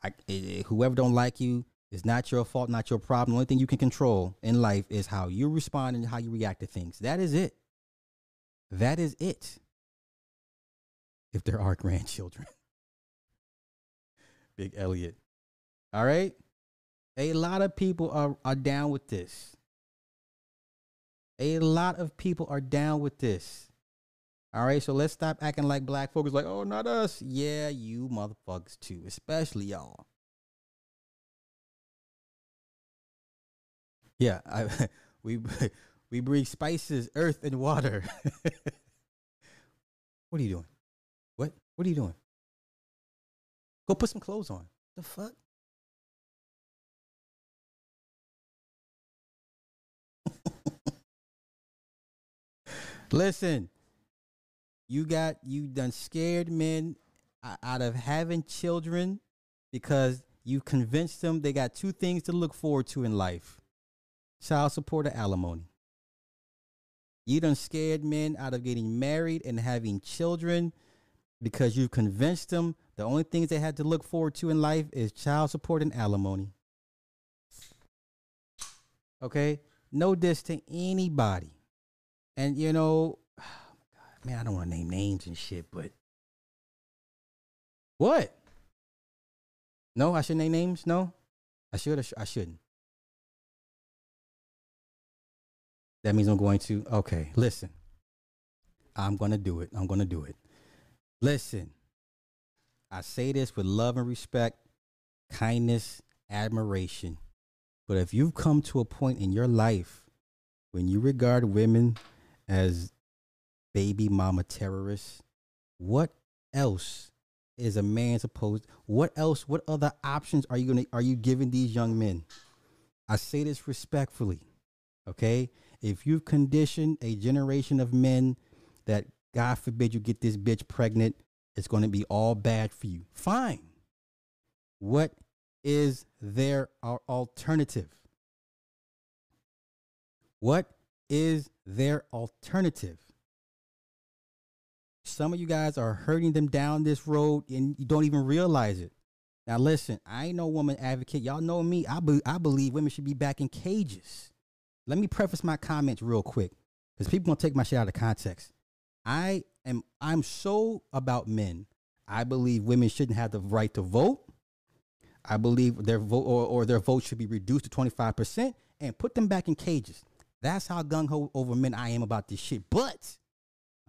I, eh, whoever don't like you, it's not your fault, not your problem. The only thing you can control in life is how you respond and how you react to things. That is it. That is it. If there are grandchildren. Big Elliot. All right? A lot of people are, are down with this. A lot of people are down with this. All right, so let's stop acting like black folks like, oh, not us. Yeah, you motherfuckers too, especially y'all. Yeah, I, we we breathe spices, earth, and water. what are you doing? What? What are you doing? Go put some clothes on. The fuck? Listen, you got you done scared men out of having children because you convinced them they got two things to look forward to in life child support or alimony. You done scared men out of getting married and having children because you've convinced them the only things they had to look forward to in life is child support and alimony. Okay? No diss to anybody. And you know, oh man, I don't want to name names and shit, but what? No, I shouldn't name names. No, I should. I, sh- I shouldn't. That means I'm going to. Okay, listen. I'm going to do it. I'm going to do it. Listen, I say this with love and respect, kindness, admiration. But if you've come to a point in your life when you regard women as baby mama terrorists, what else is a man supposed what else what other options are you going to are you giving these young men? I say this respectfully. Okay? If you've conditioned a generation of men that God forbid you get this bitch pregnant, it's going to be all bad for you. Fine. What is their alternative? What is their alternative? Some of you guys are hurting them down this road and you don't even realize it. Now, listen, I ain't no woman advocate. Y'all know me. I, be- I believe women should be back in cages. Let me preface my comments real quick because people gonna take my shit out of context. I am I'm so about men. I believe women shouldn't have the right to vote. I believe their vote or, or their vote should be reduced to 25% and put them back in cages. That's how gung ho over men I am about this shit. But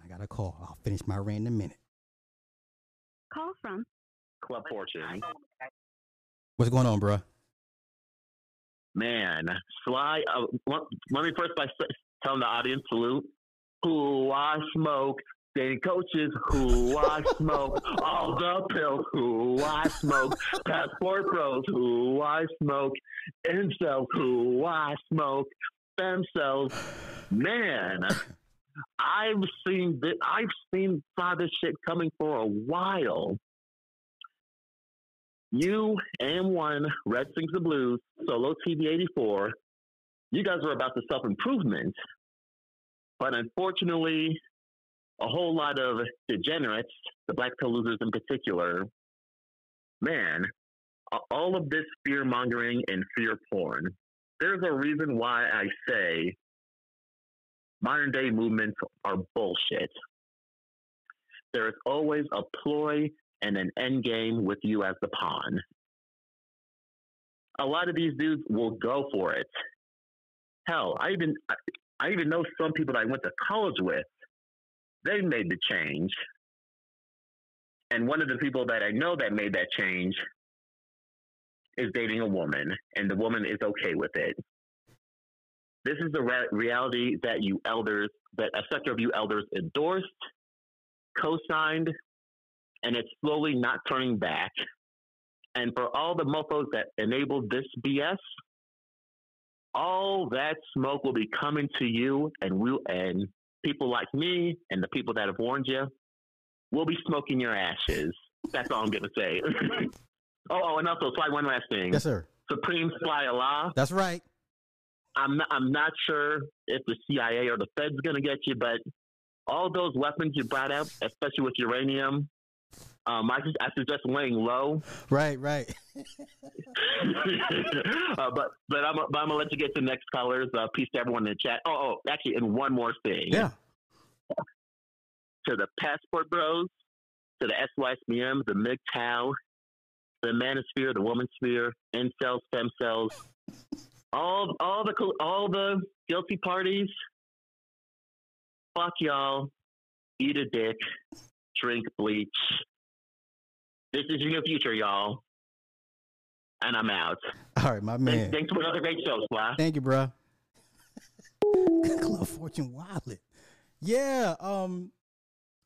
I got a call. I'll finish my rant in a minute. Call from Club Fortune. What's going on, bro? Man, Sly. Uh, let, let me first by telling the audience salute. Who I smoke, dating coaches who I smoke, all the pills who I smoke, passport bros who I smoke, incels who I smoke, themselves. Man, I've seen this, I've seen saw this shit coming for a while. You and one Red Sings the Blues, solo TV 84, you guys are about the self improvement. But unfortunately, a whole lot of degenerates, the black pill losers in particular, man, all of this fear mongering and fear porn. There's a reason why I say modern day movements are bullshit. There is always a ploy and an end game with you as the pawn. A lot of these dudes will go for it. Hell, I even I even know some people that I went to college with. They made the change. And one of the people that I know that made that change is dating a woman, and the woman is okay with it. This is the re- reality that you elders, that a sector of you elders endorsed, co signed, and it's slowly not turning back. And for all the mofos that enabled this BS, all that smoke will be coming to you, and we and people like me and the people that have warned you will be smoking your ashes. That's all I'm gonna say. oh, oh, and also, Sly one last thing. Yes, sir. Supreme Sly Allah. That's right. I'm not, I'm not sure if the CIA or the Fed's gonna get you, but all those weapons you brought out, especially with uranium, um, I, I suggest laying low. Right, right. uh, but but I'm but I'm gonna let you get to next colors. Uh, peace to everyone in the chat. Oh, oh, actually, and one more thing. Yeah. To the passport bros, to the SYSBM, the MGTOW, the manosphere, the woman sphere, incels, stem cells, all all the all the guilty parties. Fuck y'all. Eat a dick. Drink bleach. This is your future, y'all. And I'm out. All right, my man. Thanks, thanks for another great show, Sly. Thank you, bro. Club Fortune Wallet. Yeah, um,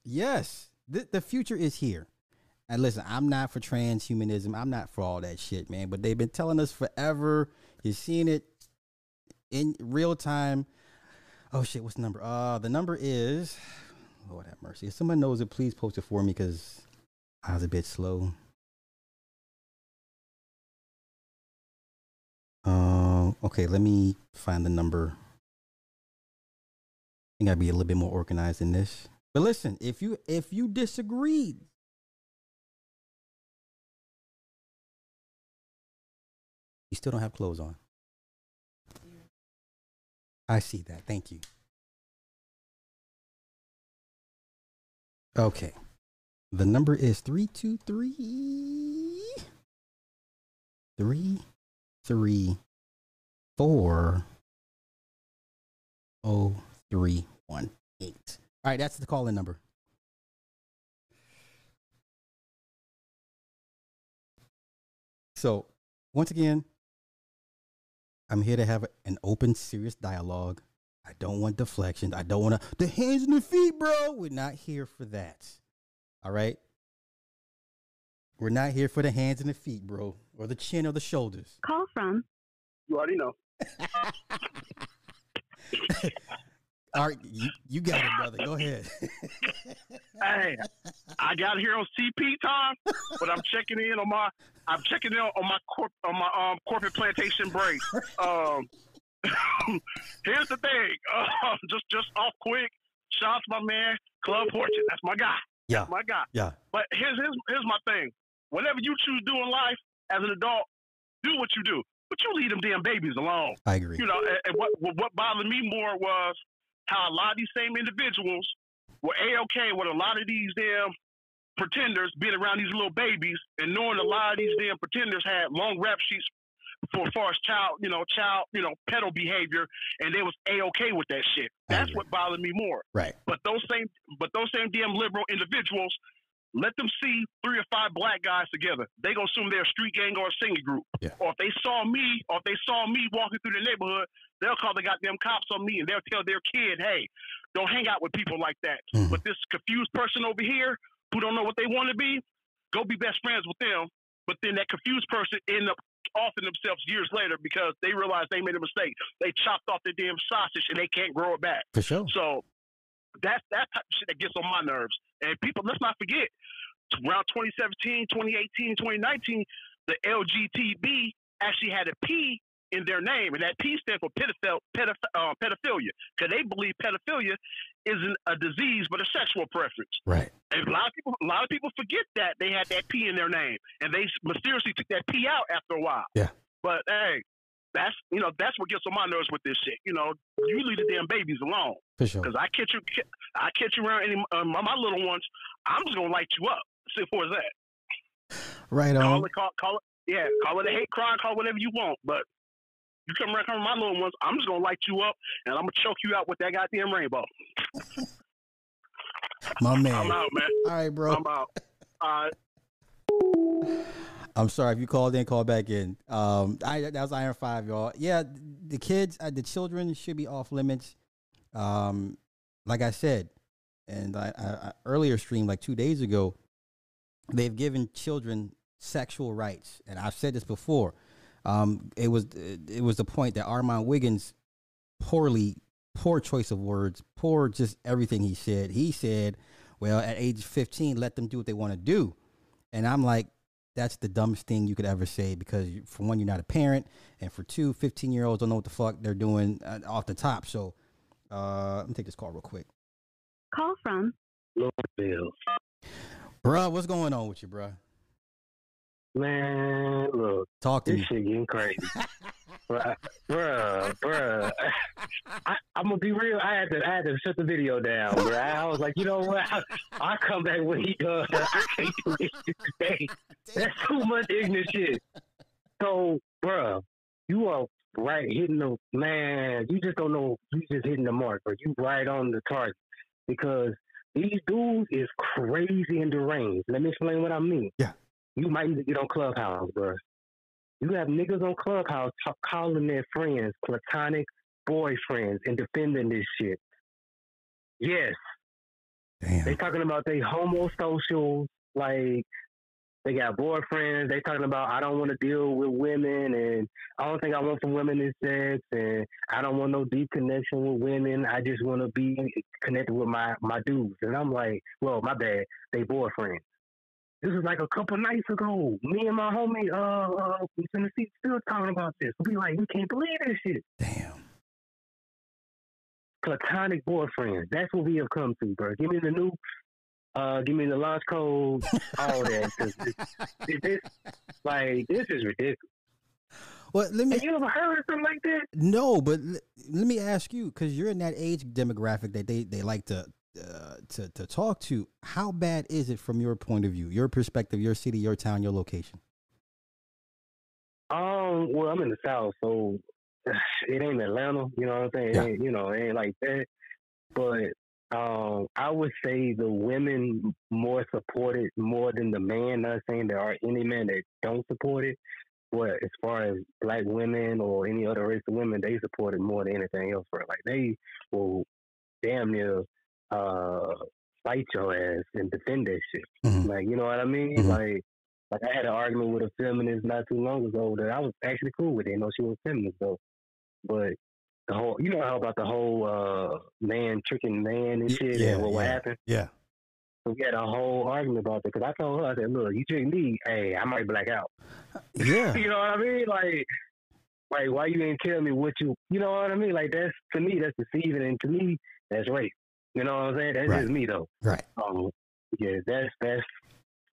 yes. The the future is here. And listen, I'm not for transhumanism. I'm not for all that shit, man. But they've been telling us forever. You're seeing it in real time. Oh shit, what's the number? Uh the number is Lord have mercy. If someone knows it, please post it for me because I was a bit slow. Uh, okay, let me find the number. I think I'd be a little bit more organized than this. But listen, if you if you disagreed, you still don't have clothes on. I see that. Thank you. Okay. The number is 323 three three four oh three one eight. All right, that's the call in number. So, once again, I'm here to have an open, serious dialogue. I don't want deflections. I don't want to, the hands and the feet, bro. We're not here for that. All right? We're not here for the hands and the feet, bro, or the chin or the shoulders. Call from You already know. All right, you, you got it, brother. Go ahead. Hey, I got here on CP time, but I'm checking in on my I'm checking in on my corp on my um corporate plantation break. Um, here's the thing. Uh, just just off quick. Shout out to my man, Club Fortune. That's my guy. Yeah, my God. yeah, But here's here's here's my thing. Whatever you choose to do in life as an adult, do what you do. But you leave them damn babies alone. I agree. You know, and, and what what bothered me more was how a lot of these same individuals were a okay with a lot of these damn pretenders being around these little babies and knowing a lot of these damn pretenders had long rap sheets for as far as child, you know, child, you know, pedal behavior, and they was a okay with that shit. That's what bothered me more. Right. But those same, but those same damn liberal individuals, let them see three or five black guys together. They gonna assume they're a street gang or a singing group. Yeah. Or if they saw me, or if they saw me walking through the neighborhood, they'll call the goddamn cops on me, and they'll tell their kid, "Hey, don't hang out with people like that." Mhm. But this confused person over here who don't know what they want to be, go be best friends with them. But then that confused person end up offing themselves years later because they realize they made a mistake. They chopped off their damn sausage and they can't grow it back. For sure. So that's that type of shit that gets on my nerves. And people, let's not forget, around 2017, 2018, 2019, the LGTB actually had a P in their name, and that P stands for uh, pedophilia, because they believe pedophilia isn't a disease but a sexual preference. Right. And a lot of people, a lot of people forget that they had that P in their name, and they mysteriously took that P out after a while. Yeah. But hey, that's you know that's what gets on my nerves with this shit. You know, you leave the damn babies alone. For sure. Because I catch you, I catch you around any uh, my, my little ones. I'm just gonna light you up. Simple as that. Right Call on. it, call, call it, yeah, call it a hate crime, call it whatever you want. But you come around, come my little ones, I'm just gonna light you up, and I'm gonna choke you out with that goddamn rainbow. My man. I'm man. out, man. All right, bro. I'm out. Uh, I'm sorry if you called in, call back in. Um, I that was Iron Five, y'all. Yeah, the kids, uh, the children should be off limits. Um, like I said, and I, I, I earlier stream like two days ago, they've given children sexual rights, and I've said this before. Um, it was it was the point that Armand Wiggins poorly, poor choice of words, poor just everything he said. He said, "Well, at age 15, let them do what they want to do," and I'm like, that's the dumbest thing you could ever say because for one you're not a parent and for two 15 year olds don't know what the fuck they're doing uh, off the top so uh let me take this call real quick Call from Louisville. bruh what's going on with you bruh Man, look, talk to this me shit getting crazy. bruh, bruh, bruh. I, I'm gonna be real. I had to, I had to shut the video down, bruh. I was like, you know what? I, I'll come back when he does. I can't do this today. That's too much ignorant shit. So, bruh, you are right hitting the man. You just don't know. You just hitting the mark, but you right on the target because these dudes is crazy and deranged. Let me explain what I mean. Yeah. You might need to get on Clubhouse, bruh. You have niggas on Clubhouse t- calling their friends platonic boyfriends and defending this shit. Yes, they talking about they homosocials, like they got boyfriends. They talking about I don't want to deal with women, and I don't think I want from women is sex, and I don't want no deep connection with women. I just want to be connected with my my dudes. And I'm like, well, my bad, they boyfriends. This was like a couple nights ago. Me and my homie, uh, uh, from Tennessee, still talking about this. We be like, we can't believe this shit. damn platonic boyfriends. That's what we have come to, bro. Give me the new, uh, give me the launch code, all that. 'cause this, this, this- like, this is ridiculous. well let me Have you ever heard of something like that? no but l- let me ask you because you're in that age demographic that they they like to uh, to to talk to how bad is it from your point of view your perspective your city your town your location um, well, I'm in the South, so it ain't Atlanta. You know what I'm saying? It Yeah. ain't, you know, it ain't like that. But um, I would say the women more supported more than the man. Not saying there are any men that don't support it, but as far as black women or any other race of women, they support it more than anything else. Bro. Like they will damn near uh, fight your ass and defend that shit. Mhm. Like you know what I mean? Mhm. Like. Like I had an argument with a feminist not too long ago that I was actually cool with. Didn't know she was feminist though. But the whole, you know how about the whole uh, man tricking man and shit, yeah, and what, what yeah. happened? Yeah. So we had a whole argument about that because I told her, I said, "Look, you trick me, hey, I might black out." Yeah. you know what I mean? Like, like why you didn't tell me what you, you know what I mean? Like that's to me, that's deceiving, and to me, that's rape. You know what I'm saying? That's Right. just me though. Right. Um, yeah, that's that's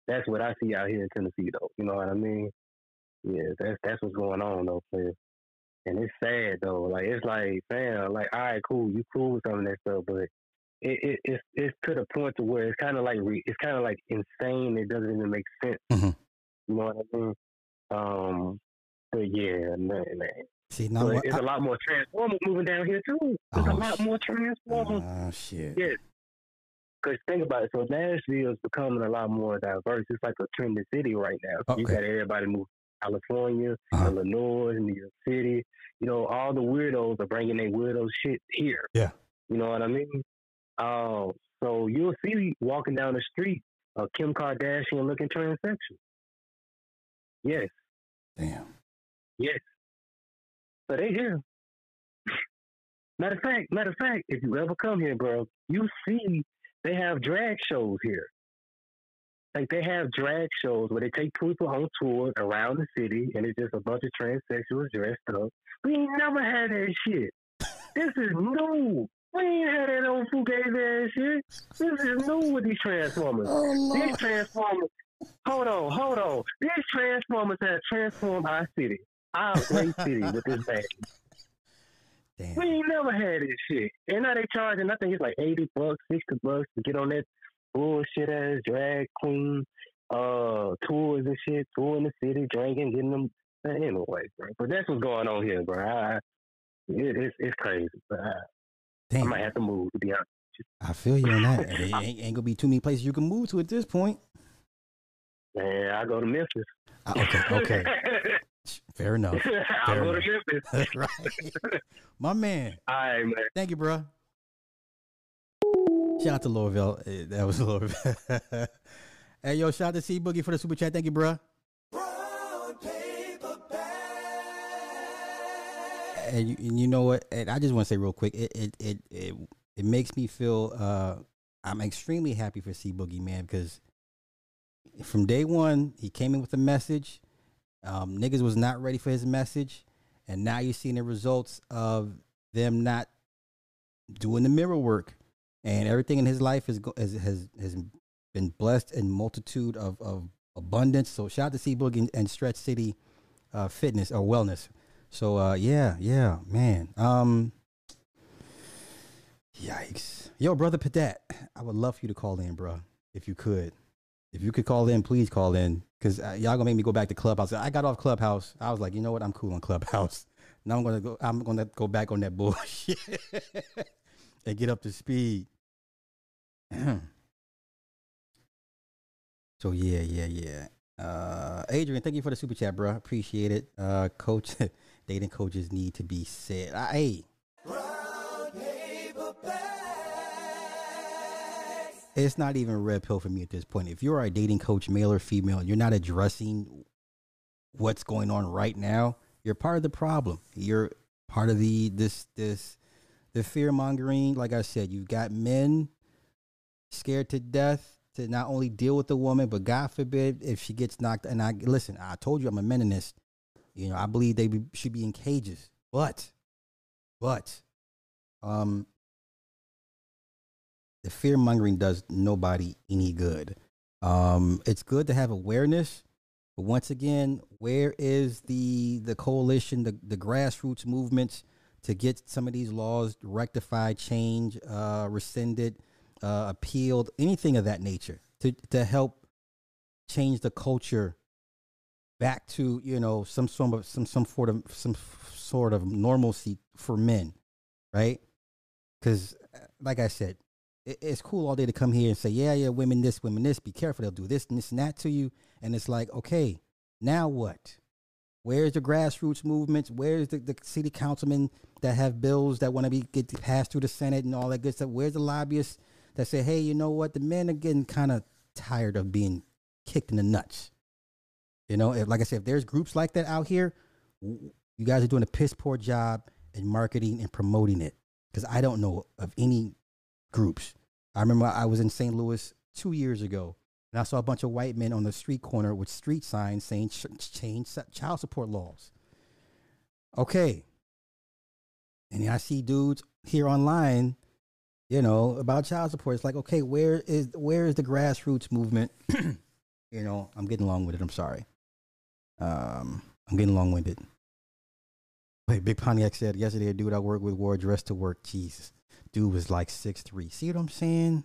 that's what I see out here in Tennessee, though. You know what I mean? Yeah, that's that's what's going on, though, player. And it's sad though. Like it's like, fam, like, all right, cool, you cool with some of that stuff, but it, it it's it's to the point to where it's kind of like re, it's kind of like insane. It doesn't even make sense. Mhm. You know what I mean? Um, but yeah, man, man. See now what? it's a lot more transformers moving down here too. There's Oh, a lot sh- more transformers. Oh shit. Yeah. Because think about it. So Nashville is becoming a lot more diverse. It's like a trendy city right now. So You got everybody moving to California, Uh-huh. Illinois, New York City. You know, all the weirdos are bringing their weirdo shit here. Yeah. You know what I mean? Um, so you'll see walking down the street a Kim Kardashian looking transsexual. Yes, Damn. yes. So they here. Matter of fact, matter of fact, if you ever come here, bro, you see they have drag shows here. Like they have drag shows where they take people on tour around the city, and it's just a bunch of transsexuals dressed up. We ain't never had that shit. This is new. We ain't had that old fugazi ass shit. This is new with these transformers. Oh, these transformers. Hold on, hold on. These transformers have transformed our city, our great city with this bag. Damn. We ain't never had this shit. And now they charging, I think it's like 80 bucks, 60 bucks to get on that bullshit ass drag queen uh tours and shit, touring the city, drinking, getting them. Anyway, bro. But that's what's going on here, bro. I, it, it's, it's crazy. But I, I might have to move, to be honest. I feel you on that. It ain't, ain't gonna be too many places you can move to at this point. Man, I go to Memphis. Uh, okay. Okay. Fair enough. I'll Fair go to enough. Memphis. right. My man. All right, man. Thank you, bro. Shout out to Louisville. Eh, That was Louisville. hey, yo, shout out to C Boogie for the super chat. Thank you, bro. And you, and you know what? And I just want to say real quick, it it it it, it makes me feel uh, I'm extremely happy for C Boogie, man, because from day one he came in with a message. Um, niggas was not ready for his message, and now you're seeing the results of them not doing the mirror work, and everything in his life is, go- has has been blessed in multitude of, of abundance. So shout out to C Boogie and, Stretch City uh, Fitness or Wellness. So uh, yeah, yeah, man. Um, yikes, yo, brother Padat, I would love for you to call in, bro, if you could. If you could call in, please call in, cause uh, y'all gonna make me go back to Clubhouse. I got off Clubhouse. I was like, you know what, I'm cool on Clubhouse. Now I'm gonna go. I'm gonna go back on that bullshit and get up to speed. so yeah, yeah, yeah. Uh, Adrian, thank you for the super chat, bro. Appreciate it. Uh, coach, dating coaches need to be said. Uh, hey, it's not even a red pill for me at this point. If you're a dating coach, male or female, and you're not addressing what's going on right now, you're part of the problem. You're part of the this this the fear mongering. Like I said, you've got men scared to death to not only deal with the woman, but God forbid if she gets knocked. And I listen, I told you I'm a meninist. You know, I believe they be, should be in cages. But, but, um, the fear mongering does nobody any good. Um, it's good to have awareness, but once again, where is the the coalition, the the grassroots movements to get some of these laws rectified, changed, uh, rescinded, uh, appealed, anything of that nature to to help change the culture back to you know some sort of some some sort of some sort of normalcy for men, right? Because like I said, it, it's cool all day to come here and say, yeah, yeah, women this, women this. Be careful, they'll do this and this and that to you, and it's like, okay, now what? Where's the grassroots movements? Where's the, the city councilmen that have bills that want to be get passed through the Senate and all that good stuff? Where's the lobbyists that say, hey, you know what? The men are getting kind of tired of being kicked in the nuts. You know, if, like I said, if there's groups like that out here, you guys are doing a piss poor job in marketing and promoting it. Because I don't know of any groups. I remember I was in St. Louis two years ago, and I saw a bunch of white men on the street corner with street signs saying change child support laws. Okay. And I see dudes here online, you know, about child support. It's like, okay, where is where is the grassroots movement? you know, I'm getting long with it. I'm sorry. Um, I'm getting long winded. Wait, Big Pontiac said yesterday a dude I work with wore a dress to work. Jesus. Dude was like six three. See what I'm saying?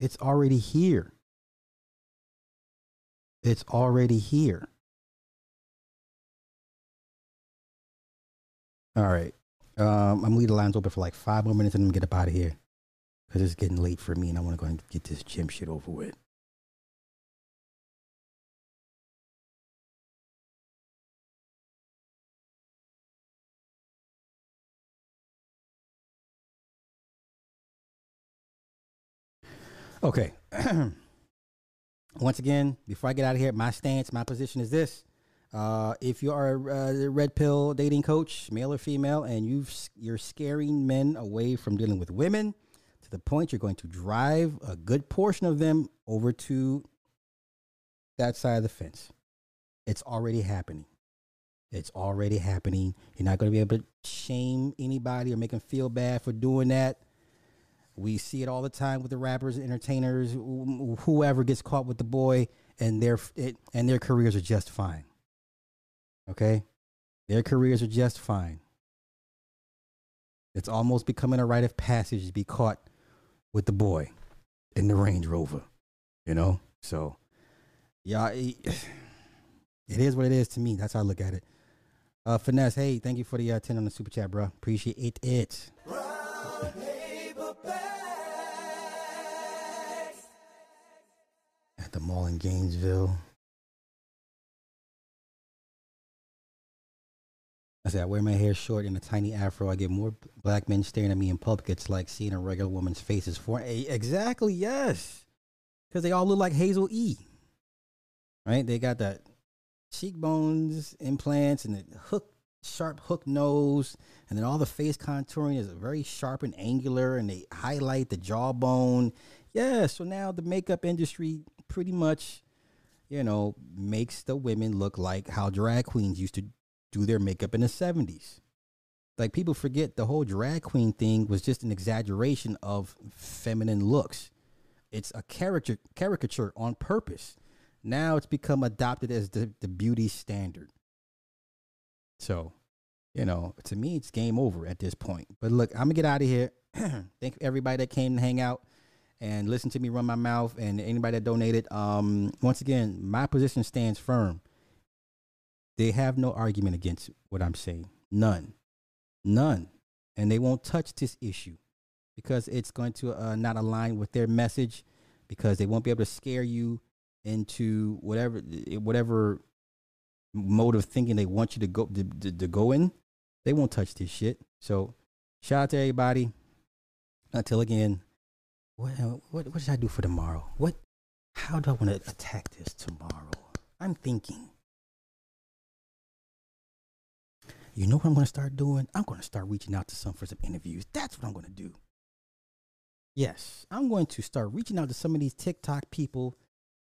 It's already here. It's already here. All right. Um, I'm leave the lines open for like five more minutes and then get up out of here. Cause it's getting late for me and I wanna go and get this gym shit over with. Okay. Once again, before I get out of here, my stance, my position is this. Uh, if you are a red pill dating coach, male or female, and you've, you're scaring men away from dealing with women to the point you're going to drive a good portion of them over to that side of the fence, it's already happening. It's already happening. You're not going to be able to shame anybody or make them feel bad for doing that. We see it all the time with the rappers, entertainers, whoever gets caught with the boy, and their it, and their careers are just fine. Okay, their careers are just fine. It's almost becoming a rite of passage to be caught with the boy in the Range Rover. You know, so yeah, it, is what it is to me. That's how I look at it. Uh, finesse, hey, thank you for the uh, ten on the super chat, bro. Appreciate it. The mall in Gainesville. I said, I wear my hair short in a tiny afro. I get more black men staring at me in public. It's like seeing a regular woman's face is for exactly yes, because they all look like Hazel E. Right? They got that cheekbones, implants, and the hook, sharp hook nose, and then all the face contouring is very sharp and angular, and they highlight the jawbone. Yeah, so now the makeup industry pretty much, you know, makes the women look like how drag queens used to do their makeup in the 70s. Like people forget the whole drag queen thing was just an exaggeration of feminine looks. It's a caricature caricature on purpose. Now it's become adopted as the, the beauty standard. So, you know, to me it's game over at this point. But look, I'm gonna get out of here. Thank everybody that came to hang out and listen to me run my mouth and anybody that donated. Um, once again, my position stands firm. They have no argument against what I'm saying. None. None. And they won't touch this issue because it's going to uh, not align with their message because they won't be able to scare you into whatever whatever mode of thinking they want you to go to, to, to go in. They won't touch this shit. So shout out to everybody. Until again, what, uh, what, what should I do for tomorrow? What, how do I want to attack this tomorrow? I'm thinking. You know what I'm going to start doing? I'm going to start reaching out to some for some interviews. That's what I'm going to do. Yes, I'm going to start reaching out to some of these TikTok people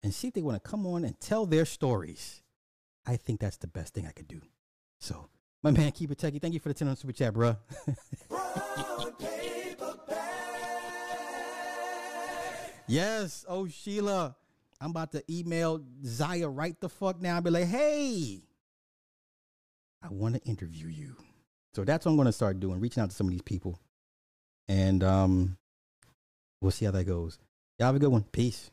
and see if they want to come on and tell their stories. I think that's the best thing I could do. So, my man, keep it techie. Thank you for the 10 on super chat, bro. Yes. Oh, Sheila. I'm about to email Zaya right the fuck now. I'll be like, hey, I want to interview you. So that's what I'm going to start doing, reaching out to some of these people. And um, we'll see how that goes. Y'all have a good one. Peace.